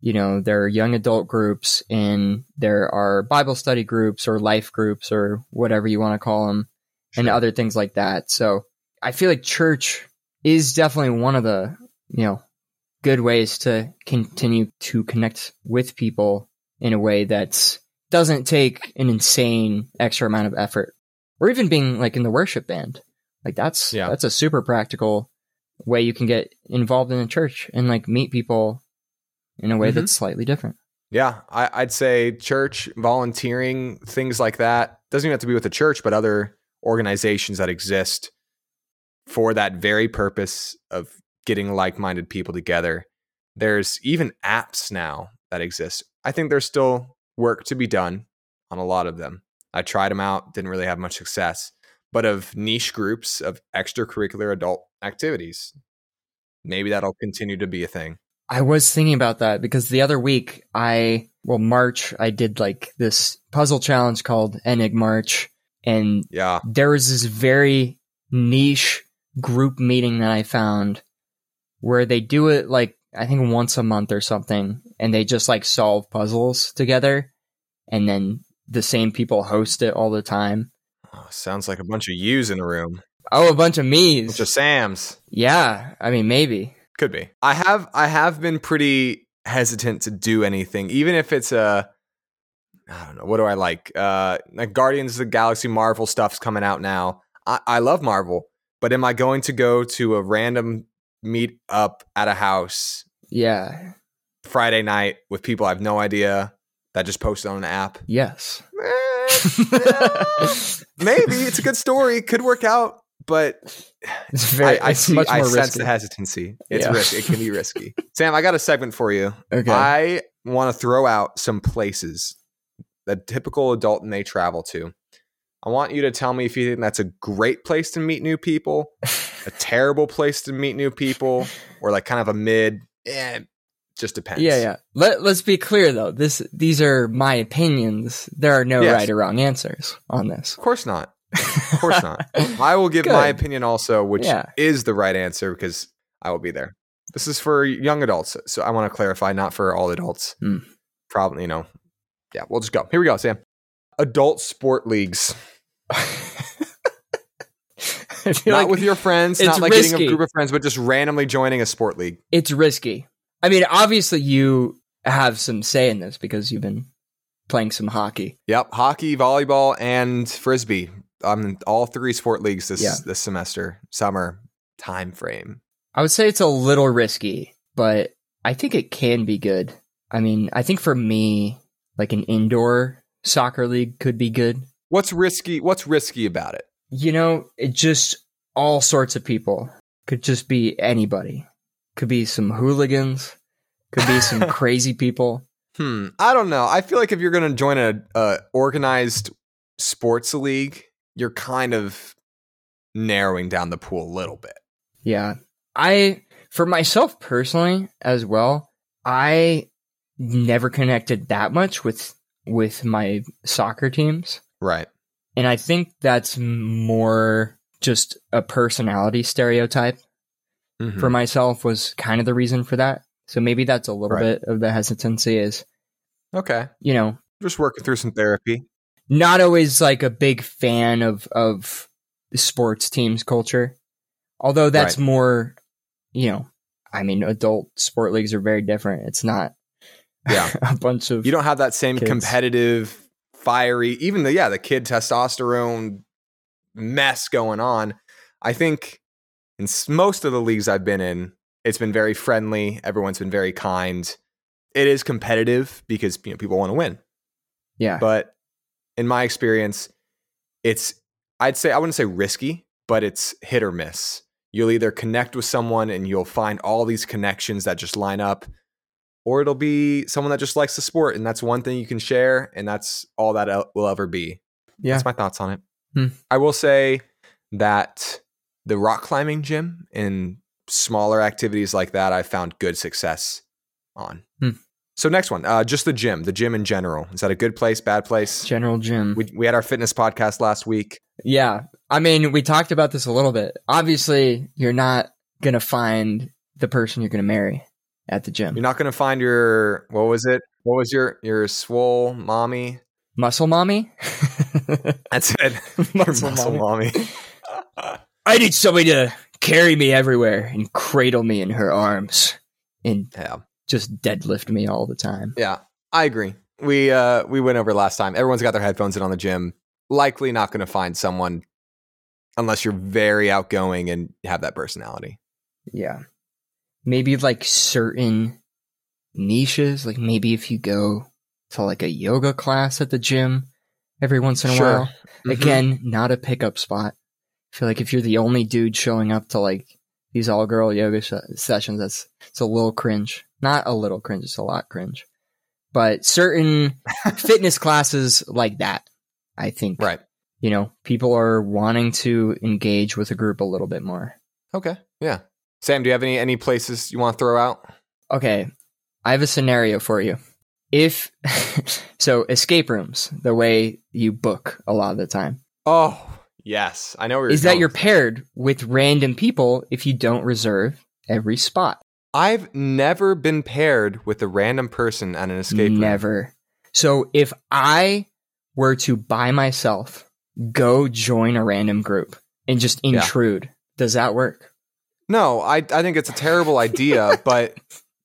Speaker 2: you know, there are young adult groups and there are Bible study groups or life groups or whatever you want to call them and other things like that. So I feel like church is definitely one of the, you know, good ways to continue to connect with people in a way that doesn't take an insane extra amount of effort or even being like in the worship band. Like that's,
Speaker 1: Yeah.
Speaker 2: that's a super practical way you can get involved in a church and like meet people in a way
Speaker 1: Mhm.
Speaker 2: that's slightly different.
Speaker 1: Yeah, I, I'd say church, volunteering, things like that. Doesn't even have to be with the church, but other organizations that exist for that very purpose of getting like minded people together. There's even apps now that exist. I think there's still work to be done on a lot of them. I tried them out, didn't really have much success, but of niche groups of extracurricular adult activities. Maybe that'll continue to be a thing.
Speaker 2: I was thinking about that because the other week I, well, March, I did like this puzzle challenge called Enigmarch. And
Speaker 1: Yeah.
Speaker 2: there was this very niche group meeting that I found where they do it like, I think once a month or something. And they just like solve puzzles together. And then the same people host it all the time.
Speaker 1: Oh, sounds like a bunch of yous in a room.
Speaker 2: Oh, a bunch of me's.
Speaker 1: A bunch of Sams.
Speaker 2: yeah. I mean, maybe.
Speaker 1: Could be. I have I have been pretty hesitant to do anything, even if it's a I don't know, what do I like? Uh like Guardians of the Galaxy Marvel stuff's coming out now. I, I love Marvel, but am I going to go to a random meet up at a house
Speaker 2: Yeah.
Speaker 1: Friday night with people I have no idea that just posted on an app?
Speaker 2: Yes.
Speaker 1: Eh, Maybe it's a good story, could work out, but
Speaker 2: It's very,
Speaker 1: I, I
Speaker 2: it's
Speaker 1: see.
Speaker 2: much
Speaker 1: I sense
Speaker 2: risky.
Speaker 1: the hesitancy. It's
Speaker 2: Yeah.
Speaker 1: risky. It can be risky. Sam, I got a segment for you.
Speaker 2: Okay.
Speaker 1: I want to throw out some places that typical adult may travel to. I want you to tell me if you think that's a great place to meet new people a terrible place to meet new people or like kind of a mid. Eh, just depends.
Speaker 2: Yeah, yeah. Let Let's be clear though. This these are my opinions. There are no
Speaker 1: Yes.
Speaker 2: right or wrong answers on this.
Speaker 1: Of course not. Of course not. I will give my opinion also, which
Speaker 2: Yeah.
Speaker 1: is the right answer because I will be there. This is for young adults, so I want to clarify, not for all adults.
Speaker 2: Hmm.
Speaker 1: Probably, you know. Yeah, we'll just go. Here we go, Sam. Adult sport leagues, not
Speaker 2: like
Speaker 1: with your friends,
Speaker 2: it's
Speaker 1: not like getting a group of friends, but just randomly joining a sport league.
Speaker 2: it's risky. I mean, obviously you have some say in this because you've been playing some hockey.
Speaker 1: Yep, hockey, volleyball, and frisbee. I'm in all three sport leagues this
Speaker 2: Yeah.
Speaker 1: this semester, summer time frame.
Speaker 2: I would say it's a little risky, but I think it can be good. I mean, I think for me, like an indoor soccer league could be good.
Speaker 1: What's risky? What's risky about it?
Speaker 2: You know, it just all sorts of people. Could just be anybody. Could be some hooligans. Could be some crazy people.
Speaker 1: Hmm. I don't know. I feel like if you're going to join a, a organized sports league, you're kind of narrowing down the pool a little bit.
Speaker 2: Yeah. I, for myself personally as well, I never connected that much with, with my soccer teams.
Speaker 1: Right.
Speaker 2: And I think that's more just a personality stereotype
Speaker 1: Mhm.
Speaker 2: for myself was kind of the reason for that. So maybe that's a little
Speaker 1: Right.
Speaker 2: bit of the hesitancy is,
Speaker 1: okay.
Speaker 2: you know,
Speaker 1: Just working through some therapy.
Speaker 2: Not always like a big fan of of sports teams culture. Although that's
Speaker 1: Right.
Speaker 2: more, you know, I mean, adult sport leagues are very different. It's not
Speaker 1: Yeah.
Speaker 2: a bunch of
Speaker 1: You don't have that same
Speaker 2: Kids.
Speaker 1: competitive, fiery, even the yeah, the kid testosterone mess going on. I think in most of the leagues I've been in, it's been very friendly. Everyone's been very kind. It is competitive because you know people want to win.
Speaker 2: yeah,
Speaker 1: but in my experience, it's I'd say I wouldn't say risky, but it's hit or miss. You'll either connect with someone and you'll find all these connections that just line up, or it'll be someone that just likes the sport and that's one thing you can share, and that's all that will ever be.
Speaker 2: yeah,
Speaker 1: That's my thoughts on it.
Speaker 2: Hmm.
Speaker 1: I will say that the rock climbing gym and smaller activities like that, I found good success on.
Speaker 2: Hmm.
Speaker 1: So next one, uh, just the gym, the gym in general. Is that a good place, bad place?
Speaker 2: general gym.
Speaker 1: We, we had our fitness podcast last week.
Speaker 2: yeah, I mean, we talked about this a little bit. Obviously, you're not gonna find the person you're gonna marry at the gym.
Speaker 1: You're not going to find your what was it? What was your your swole mommy?
Speaker 2: Muscle mommy.
Speaker 1: That's it.
Speaker 2: Muscle
Speaker 1: muscle mommy.
Speaker 2: I need somebody to carry me everywhere and cradle me in her arms and
Speaker 1: yeah,
Speaker 2: just deadlift me all the time.
Speaker 1: yeah, I agree. We uh we went over last time. Everyone's got their headphones in on the gym. Likely not going to find someone unless you're very outgoing and have that personality.
Speaker 2: Yeah. Maybe like certain niches, like maybe if you go to like a yoga class at the gym every once in a
Speaker 1: Sure.
Speaker 2: while.
Speaker 1: Mhm.
Speaker 2: Again, not a pickup spot. I feel like if you're the only dude showing up to like these all girl yoga sh- sessions, that's it's a little cringe. Not a little cringe, it's a lot cringe. But certain fitness classes like that, I think,
Speaker 1: right.
Speaker 2: you know, people are wanting to engage with a group a little bit more.
Speaker 1: Okay. Yeah. Sam, do you have any any places you want to throw out?
Speaker 2: Okay, I have a scenario for you. If so, escape rooms, the way you book a lot of the time,
Speaker 1: Oh, yes. I know
Speaker 2: is that you're paired with random people if you don't reserve every spot.
Speaker 1: I've never been paired with a random person at an escape room.
Speaker 2: Never. So if I were to by myself go join a random group and just
Speaker 1: Yeah.
Speaker 2: intrude, does that work?
Speaker 1: No, I I think it's a terrible idea, but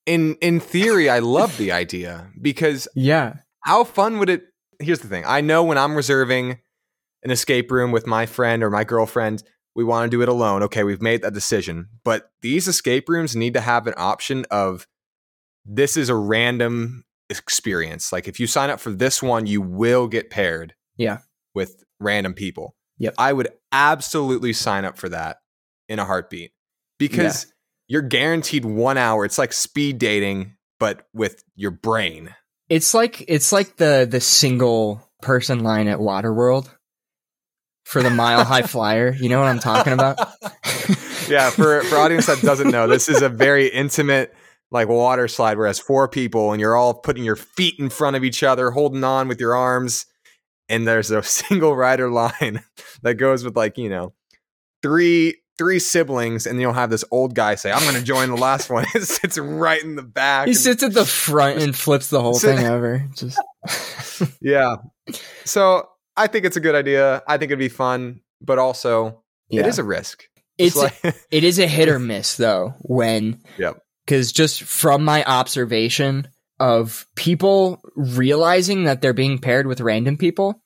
Speaker 1: in in theory, I love the idea because
Speaker 2: Yeah.
Speaker 1: how fun would it? Here's the thing: I know when I'm reserving an escape room with my friend or my girlfriend, we want to do it alone. Okay, we've made that decision, but these escape rooms need to have an option of this is a random experience. Like if you sign up for this one, you will get paired.
Speaker 2: Yeah.
Speaker 1: with random people.
Speaker 2: Yep.
Speaker 1: I would absolutely sign up for that in a heartbeat because you're guaranteed one hour. It's like speed dating, but with your brain.
Speaker 2: It's like it's like the the single person line at Waterworld for the Mile High Flyer. You know what I'm talking about?
Speaker 1: yeah, for for audience that doesn't know, this is a very intimate like water slide where it has four people and you're all putting your feet in front of each other, holding on with your arms, and there's a single rider line that goes with like you know three three siblings, and you'll have this old guy say, "I'm going to join the last one." it sits right in the back.
Speaker 2: He
Speaker 1: and-
Speaker 2: sits at the front and flips the whole
Speaker 1: Sit-
Speaker 2: thing over. Just
Speaker 1: yeah. So I think it's a good idea. I think it'd be fun, but also
Speaker 2: yeah.
Speaker 1: it is a risk.
Speaker 2: it's
Speaker 1: like
Speaker 2: it is a hit or miss though when
Speaker 1: Yep.
Speaker 2: because just from my observation of people realizing that they're being paired with random people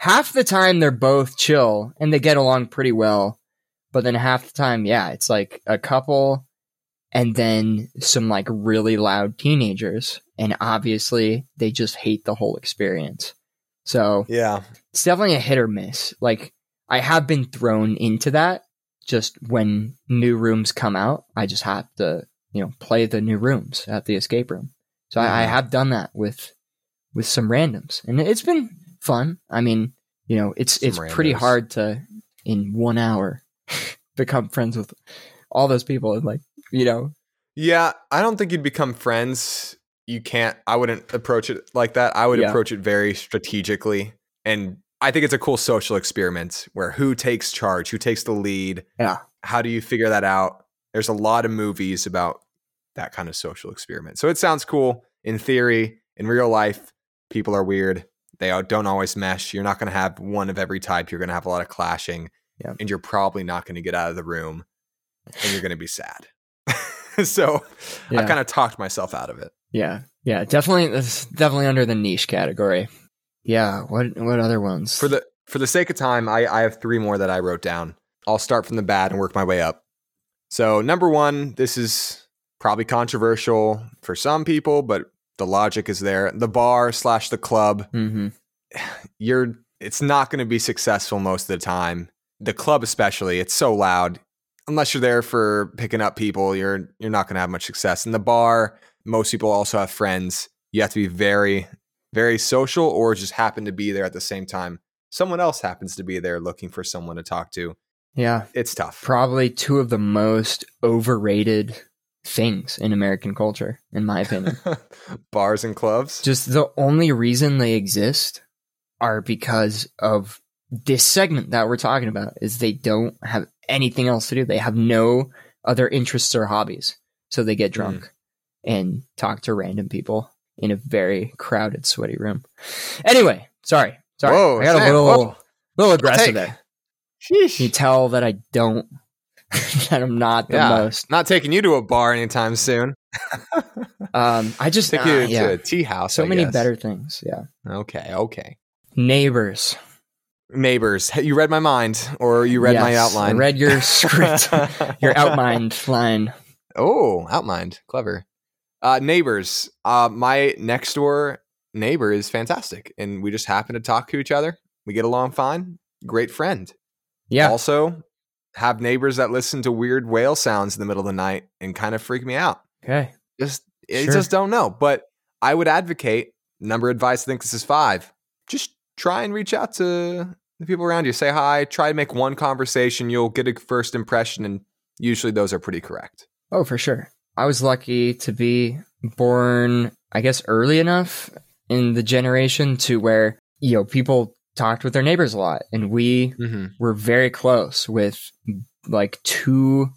Speaker 2: half the time they're both chill and they get along pretty well but then half the time yeah it's like a couple and then some like really loud teenagers and obviously they just hate the whole experience so
Speaker 1: yeah.
Speaker 2: it's definitely a hit or miss. Like I have been thrown into that just when new rooms come out. I just have to, you know, play the new rooms at the escape room. So I, I
Speaker 1: Mhm.
Speaker 2: have done that with with some randoms, and it's been fun. I mean, you know, it's
Speaker 1: Some
Speaker 2: it's pretty hard to in one hour become friends with all those people, and like you know,
Speaker 1: Yeah, I don't think you'd become friends. You can't. I wouldn't approach it like that. I would
Speaker 2: Yeah.
Speaker 1: approach it very strategically, and I think it's a cool social experiment where who takes charge, who takes the lead.
Speaker 2: Yeah.
Speaker 1: How do you figure that out? There's a lot of movies about that kind of social experiment. So it sounds cool in theory. In real life, people are weird. They don't always mesh. You're not going to have one of every type. You're going to have a lot of clashing,
Speaker 2: Yeah.
Speaker 1: and you're probably not going to get out of the room, and you're going to be sad. so I
Speaker 2: Yeah.
Speaker 1: kind of talked myself out of it.
Speaker 2: Yeah, yeah, definitely, that's definitely under the niche category. Yeah, what what other ones
Speaker 1: For the for the sake of time, I, I have three more that I wrote down. I'll start from the bad and work my way up. So number one, this is probably controversial for some people, but the logic is there. The bar slash the club,
Speaker 2: hmm
Speaker 1: you're it's not going to be successful most of the time. The club especially, it's so loud. Unless you're there for picking up people, you're you're not going to have much success. In the bar, most people also have friends. You have to be very very social or just happen to be there at the same time. Someone else happens to be there looking for someone to talk to.
Speaker 2: Yeah,
Speaker 1: It's tough.
Speaker 2: probably two of the most overrated things in American culture, in my opinion.
Speaker 1: Bars and clubs.
Speaker 2: Just the only reason they exist are because of this segment that we're talking about is they don't have anything else to do. They have no other interests or hobbies. So they get hmm. drunk and talk to random people in a very crowded, sweaty room. Anyway, sorry. Sorry.
Speaker 1: Whoa,
Speaker 2: I got a little
Speaker 1: whoa.
Speaker 2: little aggressive there. You tell that I don't that I'm not the
Speaker 1: yeah,
Speaker 2: most.
Speaker 1: not taking you to a bar anytime soon.
Speaker 2: Um I just
Speaker 1: Take
Speaker 2: uh,
Speaker 1: you
Speaker 2: yeah.
Speaker 1: to a tea house.
Speaker 2: so
Speaker 1: I
Speaker 2: many
Speaker 1: guess.
Speaker 2: better things. Yeah.
Speaker 1: Okay, okay.
Speaker 2: Neighbors.
Speaker 1: Neighbors, you read my mind, or you read my outline.
Speaker 2: I read your script, your outlined line.
Speaker 1: Oh, outlined, clever. Uh, neighbors. Uh, my next door neighbor is fantastic, and we just happen to talk to each other. We get along fine. Great friend.
Speaker 2: Yeah.
Speaker 1: Also, have neighbors that listen to weird whale sounds in the middle of the night and kind of freak me out.
Speaker 2: Okay.
Speaker 1: Just, I
Speaker 2: Sure.
Speaker 1: just don't know. But I would advocate. Number advice. I think this is five. Just try and reach out to the people around you. Say hi. Try to make one conversation. You'll get a first impression, and usually those are pretty correct.
Speaker 2: Oh, for sure. I was lucky to be born, I guess, early enough in the generation to where, you know, people talked with their neighbors a lot. And we
Speaker 1: Mm-hmm.
Speaker 2: were very close with like two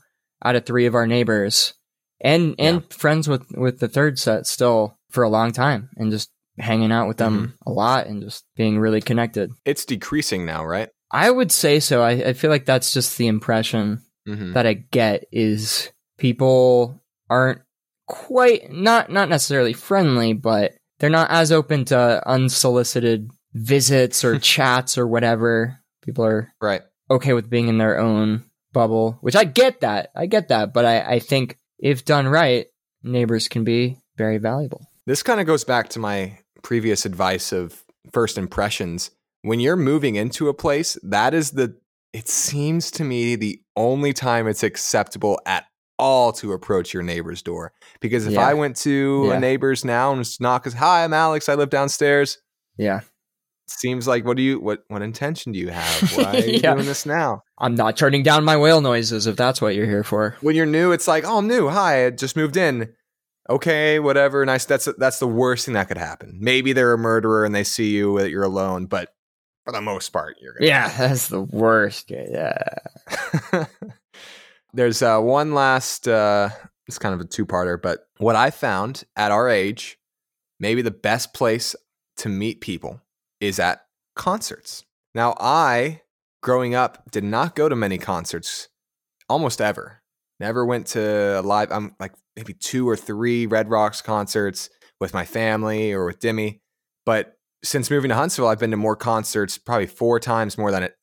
Speaker 2: out of three of our neighbors and and friends with with the third set still for a long time and just hanging out with them a lot and just being really connected.
Speaker 1: It's decreasing now, right?
Speaker 2: I would say so. I, I feel like that's just the impression
Speaker 1: Mm-hmm.
Speaker 2: that I get is people aren't quite not not necessarily friendly, but they're not as open to unsolicited visits or chats or whatever. People are
Speaker 1: Right.
Speaker 2: okay with being in their own bubble, which I get that. I get that, but I, I think if done right, neighbors can be very valuable.
Speaker 1: This kind of goes back to my previous advice of first impressions. When you're moving into a place, that is the, it seems to me, the only time it's acceptable at all to approach your neighbor's door. Because if
Speaker 2: Yeah.
Speaker 1: I went to
Speaker 2: Yeah.
Speaker 1: a neighbor's now and just knock, hi, I'm Alex, I live downstairs,
Speaker 2: Yeah.
Speaker 1: seems like what do you what what intention do you have? Why are you
Speaker 2: Yeah.
Speaker 1: doing this now?
Speaker 2: I'm not turning down my whale noises if that's what you're here for.
Speaker 1: When you're new, it's like, oh, I'm new. Hi, I just moved in. Okay, whatever. Nice. That's that's the worst thing that could happen. Maybe they're a murderer and they see you that you're alone, but for the most part, you're gonna
Speaker 2: Yeah, that's the worst. Yeah.
Speaker 1: There's uh, one last, uh, it's kind of a two parter, but what I found at our age, maybe the best place to meet people is at concerts. Now, I, growing up, did not go to many concerts almost ever. Never went to live, I'm like maybe two or three Red Rocks concerts with my family or with Dimmy. But since moving to Huntsville, I've been to more concerts, probably four times more than it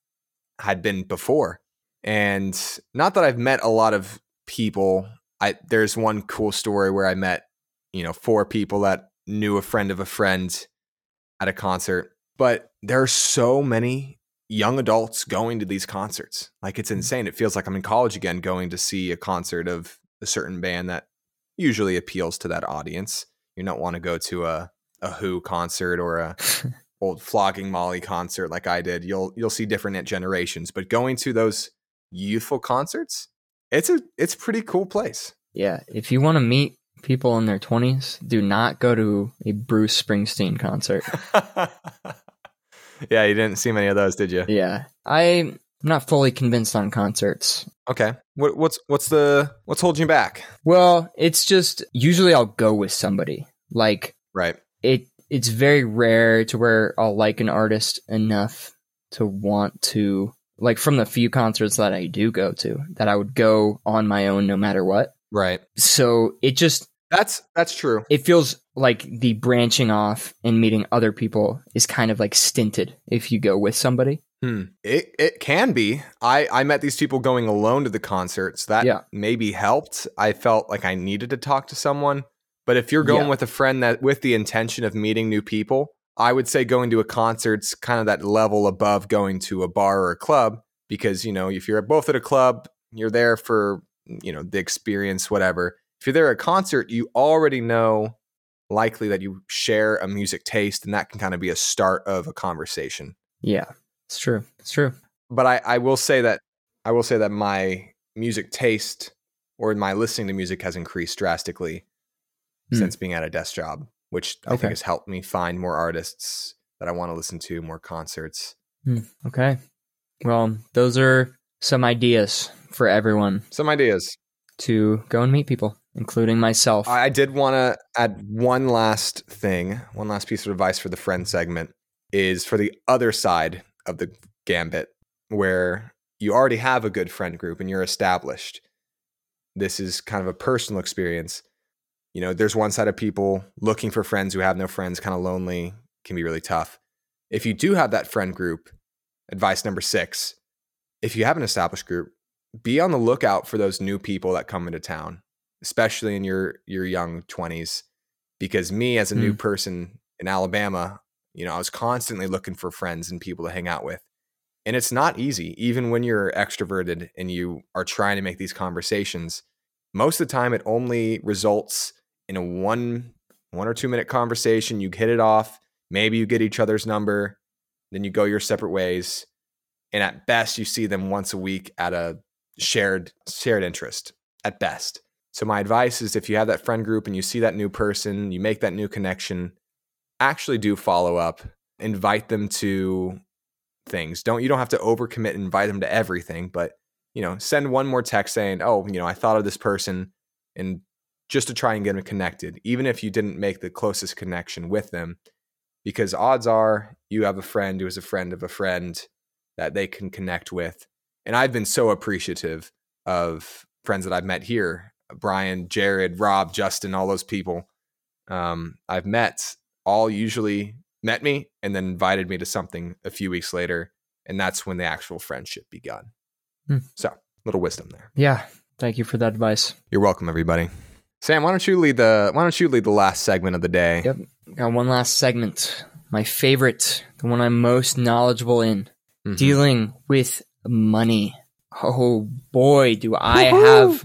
Speaker 1: had been before. And not that I've met a lot of people. I there's one cool story where I met, you know, four people that knew a friend of a friend at a concert. But there are so many young adults going to these concerts. Like it's mm. insane. It feels like I'm in college again going to see a concert of a certain band that usually appeals to that audience. You don't want to go to a a Who concert or a old flogging Molly concert like I did. You'll you'll see different generations, but going to those youthful concerts, it's a it's a pretty cool place.
Speaker 2: Yeah. If you want to meet people in their 20s, do not go to a Bruce Springsteen concert.
Speaker 1: yeah, you didn't see many of those, did you?
Speaker 2: Yeah. I'm not fully convinced on concerts.
Speaker 1: Okay. What, what's what's the what's holding you back?
Speaker 2: Well, it's just usually I'll go with somebody. Like
Speaker 1: Right.
Speaker 2: it it's very rare to where I'll like an artist enough to want to like from the few concerts that I do go to that I would go on my own no matter what.
Speaker 1: Right.
Speaker 2: So it just
Speaker 1: That's that's true.
Speaker 2: it feels like the branching off and meeting other people is kind of like stinted if you go with somebody.
Speaker 1: Hmm. It it can be. I I met these people going alone to the concerts. That
Speaker 2: Yeah.
Speaker 1: maybe helped. I felt like I needed to talk to someone. But if you're going
Speaker 2: Yeah.
Speaker 1: with a friend that with the intention of meeting new people, I would say going to a concert's kind of that level above going to a bar or a club because you know if you're both at a club, you're there for you know the experience, whatever. If you're there at a concert, you already know likely that you share a music taste, and that can kind of be a start of a conversation
Speaker 2: Yeah. It's true. It's true.
Speaker 1: but I, I will say that I will say that my music taste or my listening to music has increased drastically
Speaker 2: Hmm.
Speaker 1: since being at a desk job, which I think has helped me find more artists that I want to listen to, more concerts.
Speaker 2: Hmm, okay. Well, those are some ideas for everyone
Speaker 1: Some ideas.
Speaker 2: to go and meet people, including myself.
Speaker 1: I, I did want to add one last thing, one last piece of advice for the friend segment is for the other side of the gambit where you already have a good friend group and you're established. This is kind of a personal experience. You know, there's one side of people looking for friends who have no friends, kind of lonely, can be really tough. If you do have that friend group, advice number six, if you have an established group, be on the lookout for those new people that come into town especially in your your young 20s because me as a new hmm. person in Alabama you know I was constantly looking for friends and people to hang out with and it's not easy even when you're extroverted and you are trying to make these conversations most of the time it only results in a one one or two minute conversation you hit it off maybe you get each other's number then you go your separate ways and at best you see them once a week at a shared shared interest at best so my advice is if you have that friend group and you see that new person, you make that new connection, actually do follow up, invite them to things. Don't you don't have to overcommit and invite them to everything, but you know, send one more text saying, "Oh, you know, I thought of this person," and just to try and get them connected, even if you didn't make the closest connection with them, because odds are you have a friend who is a friend of a friend that they can connect with. And I've been so appreciative of friends that I've met here Brian, Jared, Rob, Justin, all those people um, I've met all usually met me and then invited me to something a few weeks later. And that's when the actual friendship begun.
Speaker 2: Hmm.
Speaker 1: So, little wisdom there.
Speaker 2: yeah. Thank you for that advice.
Speaker 1: You're welcome, everybody. Sam, why don't you lead the why don't you lead the last segment of the day?
Speaker 2: Yep. Got one last segment. My favorite, the one I'm most knowledgeable in,
Speaker 1: Mhm.
Speaker 2: dealing with money. Oh boy, do I
Speaker 1: Woohoo!
Speaker 2: have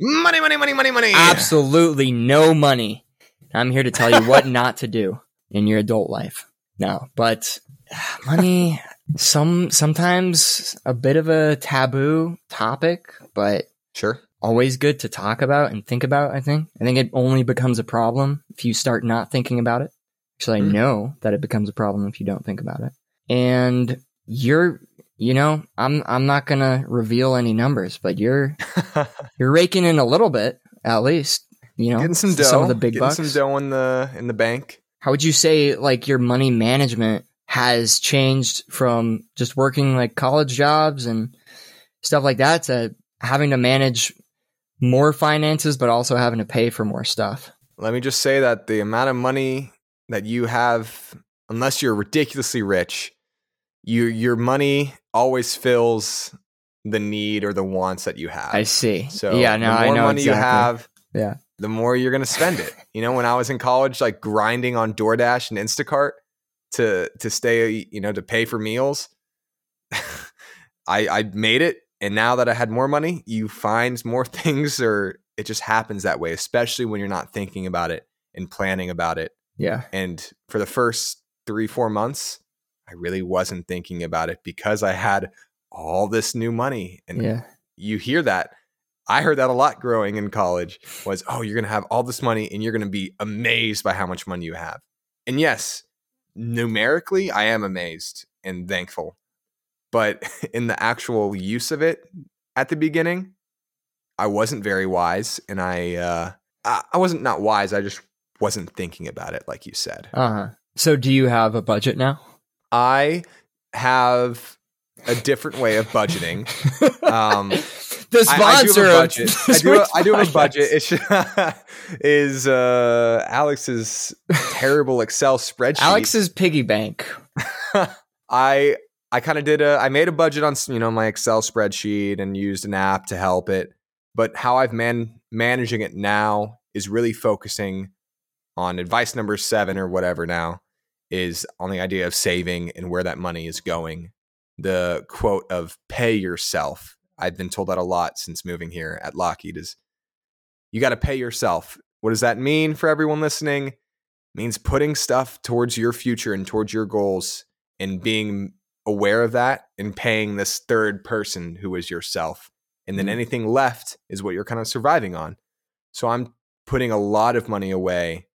Speaker 1: Money, money, money, money, money.
Speaker 2: absolutely no money. I'm here to tell you what not to do in your adult life. No, but money some sometimes a bit of a taboo topic, but
Speaker 1: Sure.
Speaker 2: Always good to talk about and think about, I think. I think it only becomes a problem if you start not thinking about it. Actually, I
Speaker 1: Hmm.
Speaker 2: know that it becomes a problem if you don't think about it. And you're you know, I'm I'm not gonna reveal any numbers, but you're you're raking in a little bit, at least. You know,
Speaker 1: getting some dough.
Speaker 2: some of the big
Speaker 1: getting
Speaker 2: bucks.
Speaker 1: some dough in the in the bank.
Speaker 2: How would you say like your money management has changed from just working like college jobs and stuff like that to having to manage more finances, but also having to pay for more stuff?
Speaker 1: Let me just say that the amount of money that you have, unless you're ridiculously rich, you your money always fills the need or the wants that you have.
Speaker 2: I see.
Speaker 1: So
Speaker 2: yeah, no,
Speaker 1: the
Speaker 2: I
Speaker 1: more
Speaker 2: know
Speaker 1: money
Speaker 2: exactly.
Speaker 1: you have,
Speaker 2: Yeah.
Speaker 1: the more you're gonna spend it. You know, when I was in college, like grinding on DoorDash and Instacart to to stay, you know, to pay for meals, I I made it, and now that I had more money, you find more things, or it just happens that way. Especially when you're not thinking about it and planning about it.
Speaker 2: Yeah.
Speaker 1: And for the first three four months, I really wasn't thinking about it because I had all this new money, and
Speaker 2: Yeah.
Speaker 1: you hear that. I heard that a lot growing in college was, oh, you're going to have all this money and you're going to be amazed by how much money you have. And yes, numerically, I am amazed and thankful. But in the actual use of it at the beginning, I wasn't very wise. And I, uh, I wasn't not wise. I just wasn't thinking about it, like you said.
Speaker 2: Uh huh. So, do you have a budget now?
Speaker 1: I have a different way of budgeting. Um,
Speaker 2: the
Speaker 1: I- I do
Speaker 2: sponsor
Speaker 1: have a budget. I do. I do have a budget. It's, is uh, Alex's terrible Excel spreadsheet.
Speaker 2: Alex's piggy bank.
Speaker 1: I I kind of did a. I made a budget on you know my Excel spreadsheet and used an app to help it. But how I've man managing it now is really focusing on advice number seven or whatever. Now is on the idea of saving and where that money is going. The quote of "pay yourself." I've been told that a lot since moving here at Lockheed is you got to pay yourself. What does that mean for everyone listening? It means putting stuff towards your future and towards your goals and being aware of that and paying this third person who is yourself. And then
Speaker 2: Mhm.
Speaker 1: anything left is what you're kind of surviving on. So I'm putting a lot of money away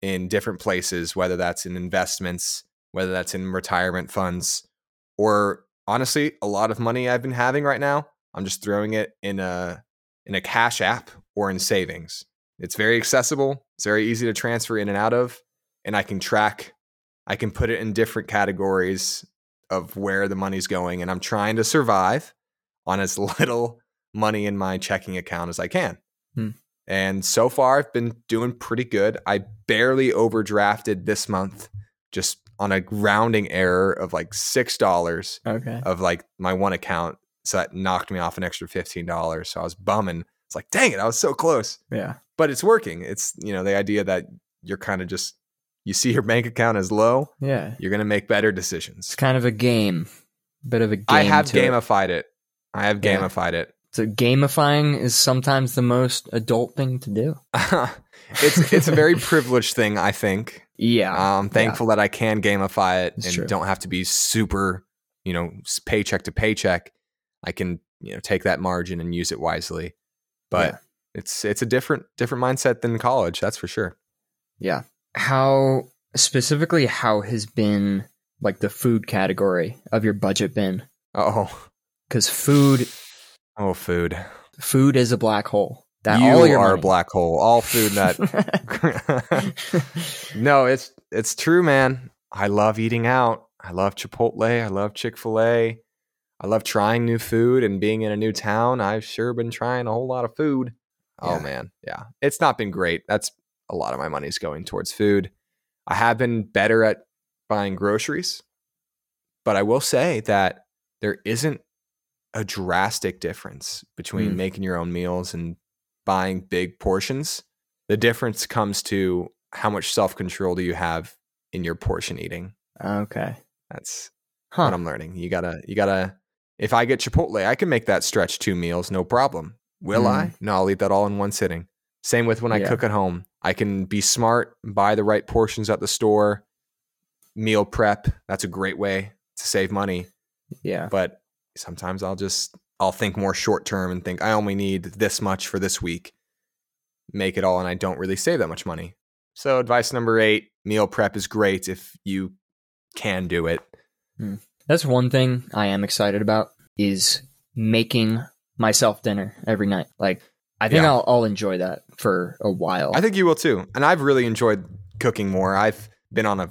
Speaker 1: in different places, whether that's in investments, whether that's in retirement funds, or honestly, a lot of money I've been having right now, I'm just throwing it in a in a cash app or in savings. It's very accessible. It's very easy to transfer in and out of, and I can track. I can put it in different categories of where the money's going, and I'm trying to survive on as little money in my checking account as I can.
Speaker 2: Hmm.
Speaker 1: And so far, I've been doing pretty good. I barely overdrafted this month, just on a rounding error of like six dollars
Speaker 2: Okay.
Speaker 1: of like my one account. So that knocked me off an extra fifteen dollars. So I was bumming. It's like, dang it, I was so close.
Speaker 2: Yeah.
Speaker 1: But it's working. It's you know the idea that you're kind of just you see your bank account is low,
Speaker 2: Yeah.
Speaker 1: you're gonna make better decisions.
Speaker 2: It's kind of a game. Bit of a game.
Speaker 1: I have
Speaker 2: to it.
Speaker 1: gamified it. I have
Speaker 2: Yeah.
Speaker 1: gamified it.
Speaker 2: So gamifying is sometimes the most adult thing to do.
Speaker 1: it's it's a very privileged thing, I think.
Speaker 2: Yeah.
Speaker 1: I'm thankful that I can gamify it
Speaker 2: It's
Speaker 1: and
Speaker 2: true.
Speaker 1: don't have to be super, you know, paycheck to paycheck. I can, you know, take that margin and use it wisely. But
Speaker 2: Yeah.
Speaker 1: it's it's a different different mindset than college, that's for sure.
Speaker 2: yeah. How specifically how has been like the food category of your budget been?
Speaker 1: Oh,
Speaker 2: Because food
Speaker 1: oh, food.
Speaker 2: food is a black hole. That
Speaker 1: you
Speaker 2: all your
Speaker 1: are a black hole. All food that. no, it's it's true, man. I love eating out. I love Chipotle. I love Chick Fil A. I love trying new food and being in a new town. I've sure been trying a whole lot of food. Oh man, yeah, it's not been great. That's a lot of my money is going towards food. I have been better at buying groceries, but I will say that there isn't a drastic difference between
Speaker 2: Mm.
Speaker 1: making your own meals and buying big portions. The difference comes to how much self control do you have in your portion eating.
Speaker 2: okay.
Speaker 1: That's
Speaker 2: Huh.
Speaker 1: what I'm learning. You gotta, you gotta. If I get Chipotle, I can make that stretch two meals, no problem. Will I? No, I'll eat that all in one sitting. Same with when I cook at home. I can be smart, buy the right portions at the store, meal prep. That's a great way to save money.
Speaker 2: Yeah.
Speaker 1: But sometimes I'll just I'll think more short term and think I only need this much for this week. Make it all and I don't really save that much money. So advice number 8, meal prep is great if you can do it. Hmm.
Speaker 2: That's one thing I am excited about is making myself dinner every night. Like I think
Speaker 1: Yeah.
Speaker 2: I'll, I'll enjoy that for a while.
Speaker 1: I think you will too. And I've really enjoyed cooking more. I've been on a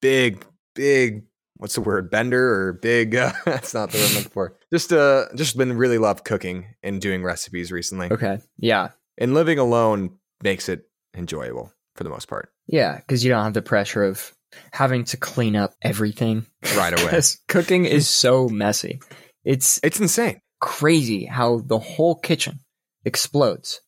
Speaker 1: big, big, what's the word, bender or big? Uh, that's not the word I'm looking for. Just, uh, just been really love cooking and doing recipes recently.
Speaker 2: okay. Yeah.
Speaker 1: And living alone makes it enjoyable for the most part.
Speaker 2: Yeah, because you don't have the pressure of having to clean up everything.
Speaker 1: Right away.
Speaker 2: 'Cause cooking is so messy. It's
Speaker 1: It's insane.
Speaker 2: crazy how the whole kitchen explodes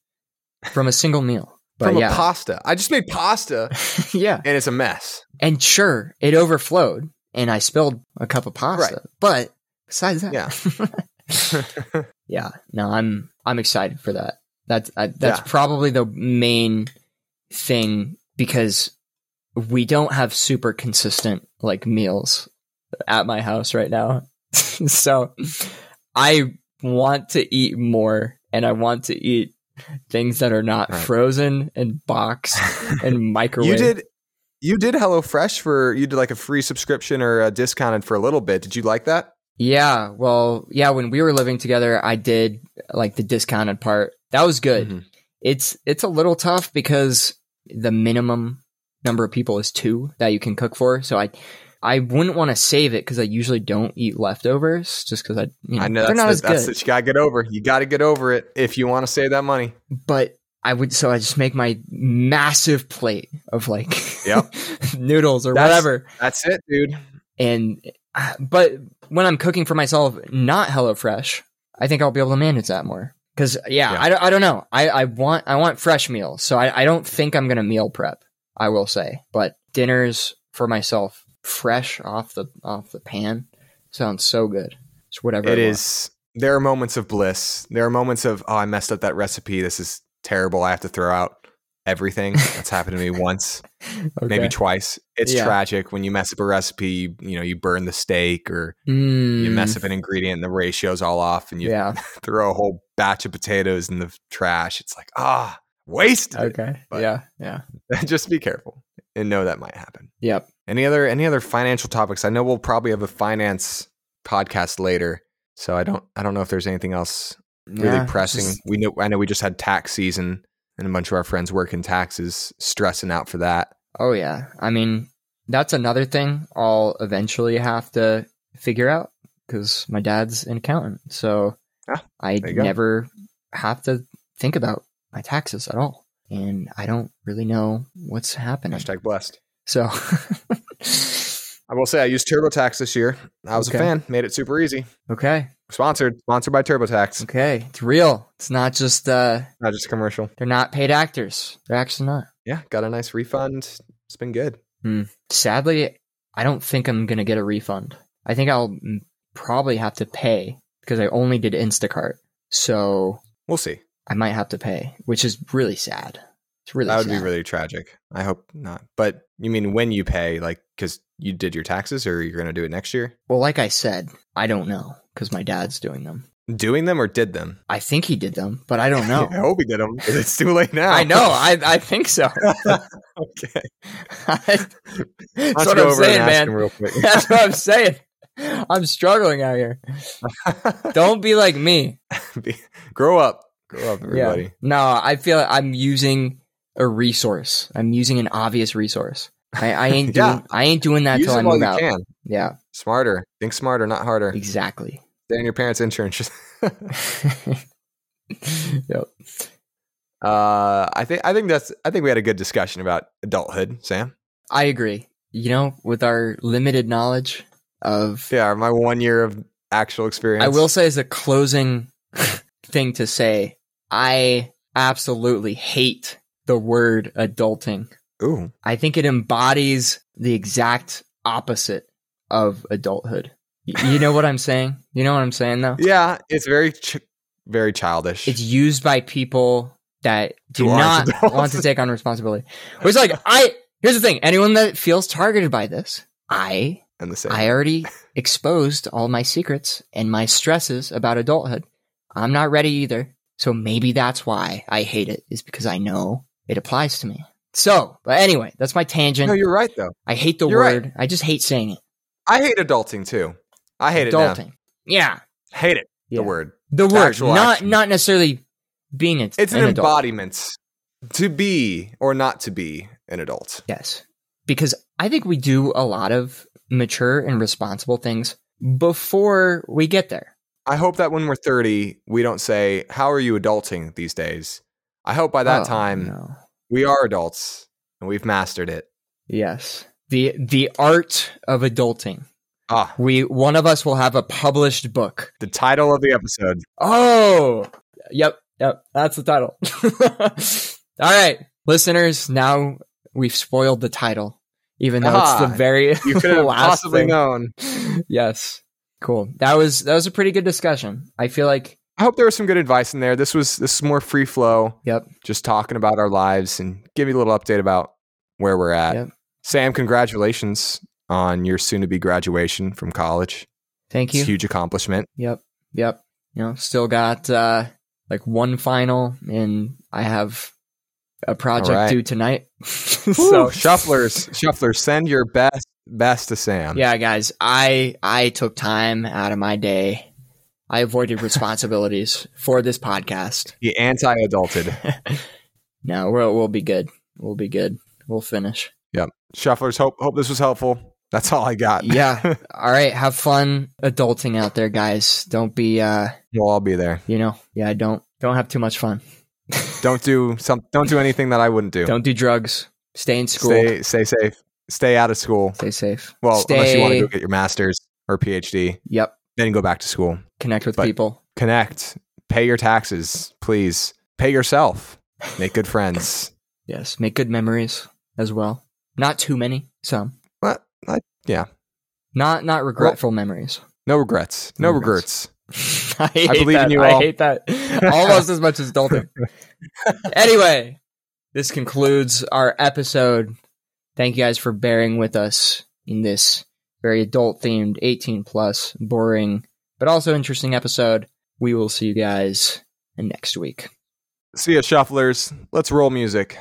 Speaker 2: from a single meal. But
Speaker 1: From
Speaker 2: yeah,
Speaker 1: a pasta. I just made pasta
Speaker 2: yeah,
Speaker 1: and it's a mess.
Speaker 2: and sure, it overflowed, and I spilled a cup of pasta.
Speaker 1: Right.
Speaker 2: But besides that,
Speaker 1: Yeah.
Speaker 2: yeah, no, I'm I'm excited for that. That's I, that's
Speaker 1: Yeah.
Speaker 2: probably the main thing because we don't have super consistent like meals at my house right now. so I want to eat more and I want to eat things that are not
Speaker 1: Right.
Speaker 2: frozen and boxed and microwave.
Speaker 1: you did you did HelloFresh for you did like a free subscription or a discounted for a little bit. Did you like that?
Speaker 2: Yeah, well, yeah, when we were living together, I did like the discounted part. That was good.
Speaker 1: Mhm.
Speaker 2: It's it's a little tough because the minimum number of people is 2 that you can cook for. So I I wouldn't want to save it cuz I usually don't eat leftovers just cuz I you know,
Speaker 1: I know
Speaker 2: they're
Speaker 1: that's,
Speaker 2: not
Speaker 1: the,
Speaker 2: as
Speaker 1: that's
Speaker 2: good.
Speaker 1: what you gotta get over. You gotta get over it if you want to save that money.
Speaker 2: but I would so I just make my massive plate of like
Speaker 1: Yep.
Speaker 2: noodles or
Speaker 1: That's-
Speaker 2: whatever.
Speaker 1: That's it, dude.
Speaker 2: and uh, but when I'm cooking for myself, not HelloFresh, I think I'll be able to manage that more. Because yeah,
Speaker 1: Yeah.
Speaker 2: I, don't, I don't know. I, I want I want fresh meals, so I, I don't think I'm gonna meal prep. I will say, but dinners for myself, fresh off the off the pan, sounds so good. It's whatever
Speaker 1: It
Speaker 2: I want.
Speaker 1: There are moments of bliss. There are moments of oh, I messed up that recipe. This is terrible. I have to throw out everything. That's happened to me once, maybe twice. It's
Speaker 2: Yeah.
Speaker 1: tragic when you mess up a recipe. You, you know, you burn the steak or
Speaker 2: Mm,
Speaker 1: you mess up an ingredient, and the ratio's all off, and you
Speaker 2: yeah.
Speaker 1: throw a whole batch of potatoes in the trash. It's like ah, wasted.
Speaker 2: Okay.
Speaker 1: But-
Speaker 2: yeah. Yeah.
Speaker 1: Just be careful and know that might happen.
Speaker 2: Yep.
Speaker 1: Any other any other financial topics? I know we'll probably have a finance podcast later, so I don't I don't know if there's anything else really
Speaker 2: Yeah,
Speaker 1: pressing.
Speaker 2: just-
Speaker 1: we know I know we just had tax season, and a bunch of our friends work in taxes, stressing out for that.
Speaker 2: Oh yeah. I mean, that's another thing I'll eventually have to figure out because my dad's an accountant. So
Speaker 1: Ah,
Speaker 2: I
Speaker 1: go.
Speaker 2: never have to think about my taxes at all. And I don't really know what's happening.
Speaker 1: Hashtag blessed.
Speaker 2: So
Speaker 1: I will say I used TurboTax this year. I was
Speaker 2: Okay.
Speaker 1: a fan. Made it super easy.
Speaker 2: Okay.
Speaker 1: Sponsored, sponsored by TurboTax.
Speaker 2: Okay. It's real. It's not just uh
Speaker 1: Not just a commercial.
Speaker 2: they're not paid actors. They're actually not.
Speaker 1: Yeah, got a nice refund. It's been good.
Speaker 2: Sadly, I don't think I'm going to get a refund. I think I'll probably have to pay because I only did Instacart. So
Speaker 1: We'll see.
Speaker 2: I might have to pay, which is really sad. It's really
Speaker 1: that would
Speaker 2: sad.
Speaker 1: be really tragic. I hope not. But you mean when you pay, like, because you did your taxes, or you're going to do it next year?
Speaker 2: well, like I said, I don't know because my dad's doing them.
Speaker 1: Doing them or did them?
Speaker 2: I think he did them, but I don't know.
Speaker 1: I hope he did them. It's too late now.
Speaker 2: I know. I I think so.
Speaker 1: okay.
Speaker 2: That's what I'm saying, man. That's what I'm saying. I'm struggling out here. Don't be like me.
Speaker 1: Be- Grow up. Grow up, everybody.
Speaker 2: Yeah. No, I feel like I'm using a resource. I'm using an obvious resource. I, I ain't doing
Speaker 1: Yeah.
Speaker 2: I ain't doing that
Speaker 1: Use
Speaker 2: till I move out.
Speaker 1: can.
Speaker 2: Yeah,
Speaker 1: Smarter. Think smarter, not harder.
Speaker 2: exactly.
Speaker 1: Stay on your parents' insurance.
Speaker 2: yep.
Speaker 1: uh, I think I think that's I think we had a good discussion about adulthood, Sam.
Speaker 2: I agree. You know, with our limited knowledge of
Speaker 1: Yeah, my one year of actual experience.
Speaker 2: I will say as a closing thing to say, I absolutely hate the word adulting.
Speaker 1: Ooh,
Speaker 2: I think it embodies the exact opposite of adulthood. You know what I'm saying? You know what I'm saying though?
Speaker 1: yeah, it's very ch- very childish.
Speaker 2: It's used by people that do
Speaker 1: Who adults.
Speaker 2: want to take on responsibility. It's like I here's the thing: anyone that feels targeted by this, I
Speaker 1: and the same.
Speaker 2: I already exposed all my secrets and my stresses about adulthood. I'm not ready either. So maybe that's why I hate it, is because I know it applies to me. So, but anyway, that's my tangent.
Speaker 1: no, you're right though.
Speaker 2: I hate the
Speaker 1: you're right.
Speaker 2: word. I just hate saying it.
Speaker 1: I hate adulting too. I hate it
Speaker 2: Adulting. Yeah.
Speaker 1: Hate it.
Speaker 2: Yeah.
Speaker 1: The word.
Speaker 2: The word.
Speaker 1: actual
Speaker 2: Not
Speaker 1: action.
Speaker 2: not necessarily being a,
Speaker 1: It's an,
Speaker 2: an
Speaker 1: embodiment to be or not to be an adult.
Speaker 2: Yes. Because I think we do a lot of mature and responsible things before we get there.
Speaker 1: I hope that when we're 30, we don't say, How are you adulting these days? I hope by that
Speaker 2: Oh,
Speaker 1: time
Speaker 2: no.
Speaker 1: we are adults and we've mastered it.
Speaker 2: Yes. The the art of adulting.
Speaker 1: Ah,
Speaker 2: We one of us will have a published book.
Speaker 1: the title of the episode.
Speaker 2: Oh. Yep. Yep. That's the title. All right, listeners, now we've spoiled the title even though it's
Speaker 1: Ah,
Speaker 2: the very
Speaker 1: You could have
Speaker 2: last
Speaker 1: possibly
Speaker 2: thing.
Speaker 1: known.
Speaker 2: Yes. Cool. That was that was a pretty good discussion. I feel like
Speaker 1: I hope there was some good advice in there. This was this is more free flow,
Speaker 2: yep.
Speaker 1: just talking about our lives and give you a little update about where we're at.
Speaker 2: Yep.
Speaker 1: Sam, congratulations on your soon to be graduation from college.
Speaker 2: Thank
Speaker 1: It's
Speaker 2: you.
Speaker 1: a huge accomplishment.
Speaker 2: Yep. Yep. You know, still got uh like one final and I have a project
Speaker 1: right.
Speaker 2: due tonight.
Speaker 1: So
Speaker 2: so
Speaker 1: shufflers, shufflers, send your best best to Sam.
Speaker 2: yeah, guys, I I took time out of my day. I avoided responsibilities for this podcast.
Speaker 1: The anti-adulted.
Speaker 2: no, we'll we'll be good. We'll be good. We'll finish. Yep.
Speaker 1: Shufflers, hope hope this was helpful. That's all I got.
Speaker 2: Yeah. All right. Have fun adulting out there, guys. Don't be uh
Speaker 1: we'll all be there.
Speaker 2: you know, yeah, don't don't have too much fun.
Speaker 1: Don't do some. Don't do anything that I wouldn't do.
Speaker 2: Don't do drugs. Stay in school.
Speaker 1: Stay stay safe. Stay out of school.
Speaker 2: Stay safe.
Speaker 1: Well,
Speaker 2: Stay,
Speaker 1: unless you want to go get your master's or PhD,
Speaker 2: Yep.
Speaker 1: then go back to school.
Speaker 2: Connect with
Speaker 1: But-
Speaker 2: people.
Speaker 1: Connect. Pay your taxes, please. Pay yourself. Make good friends.
Speaker 2: Yes. Make good memories as well. Not too many. Some.
Speaker 1: What? I, yeah.
Speaker 2: Not not regretful memories.
Speaker 1: No regrets. No
Speaker 2: No
Speaker 1: regrets.
Speaker 2: regrets. I, hate
Speaker 1: believe
Speaker 2: that.
Speaker 1: in you
Speaker 2: I hate that almost as much as adulting. anyway, this concludes our episode. Thank you guys for bearing with us in this very adult themed, 18 plus, boring, but also interesting episode. We will see you guys next week.
Speaker 1: See ya, shufflers. Let's roll music.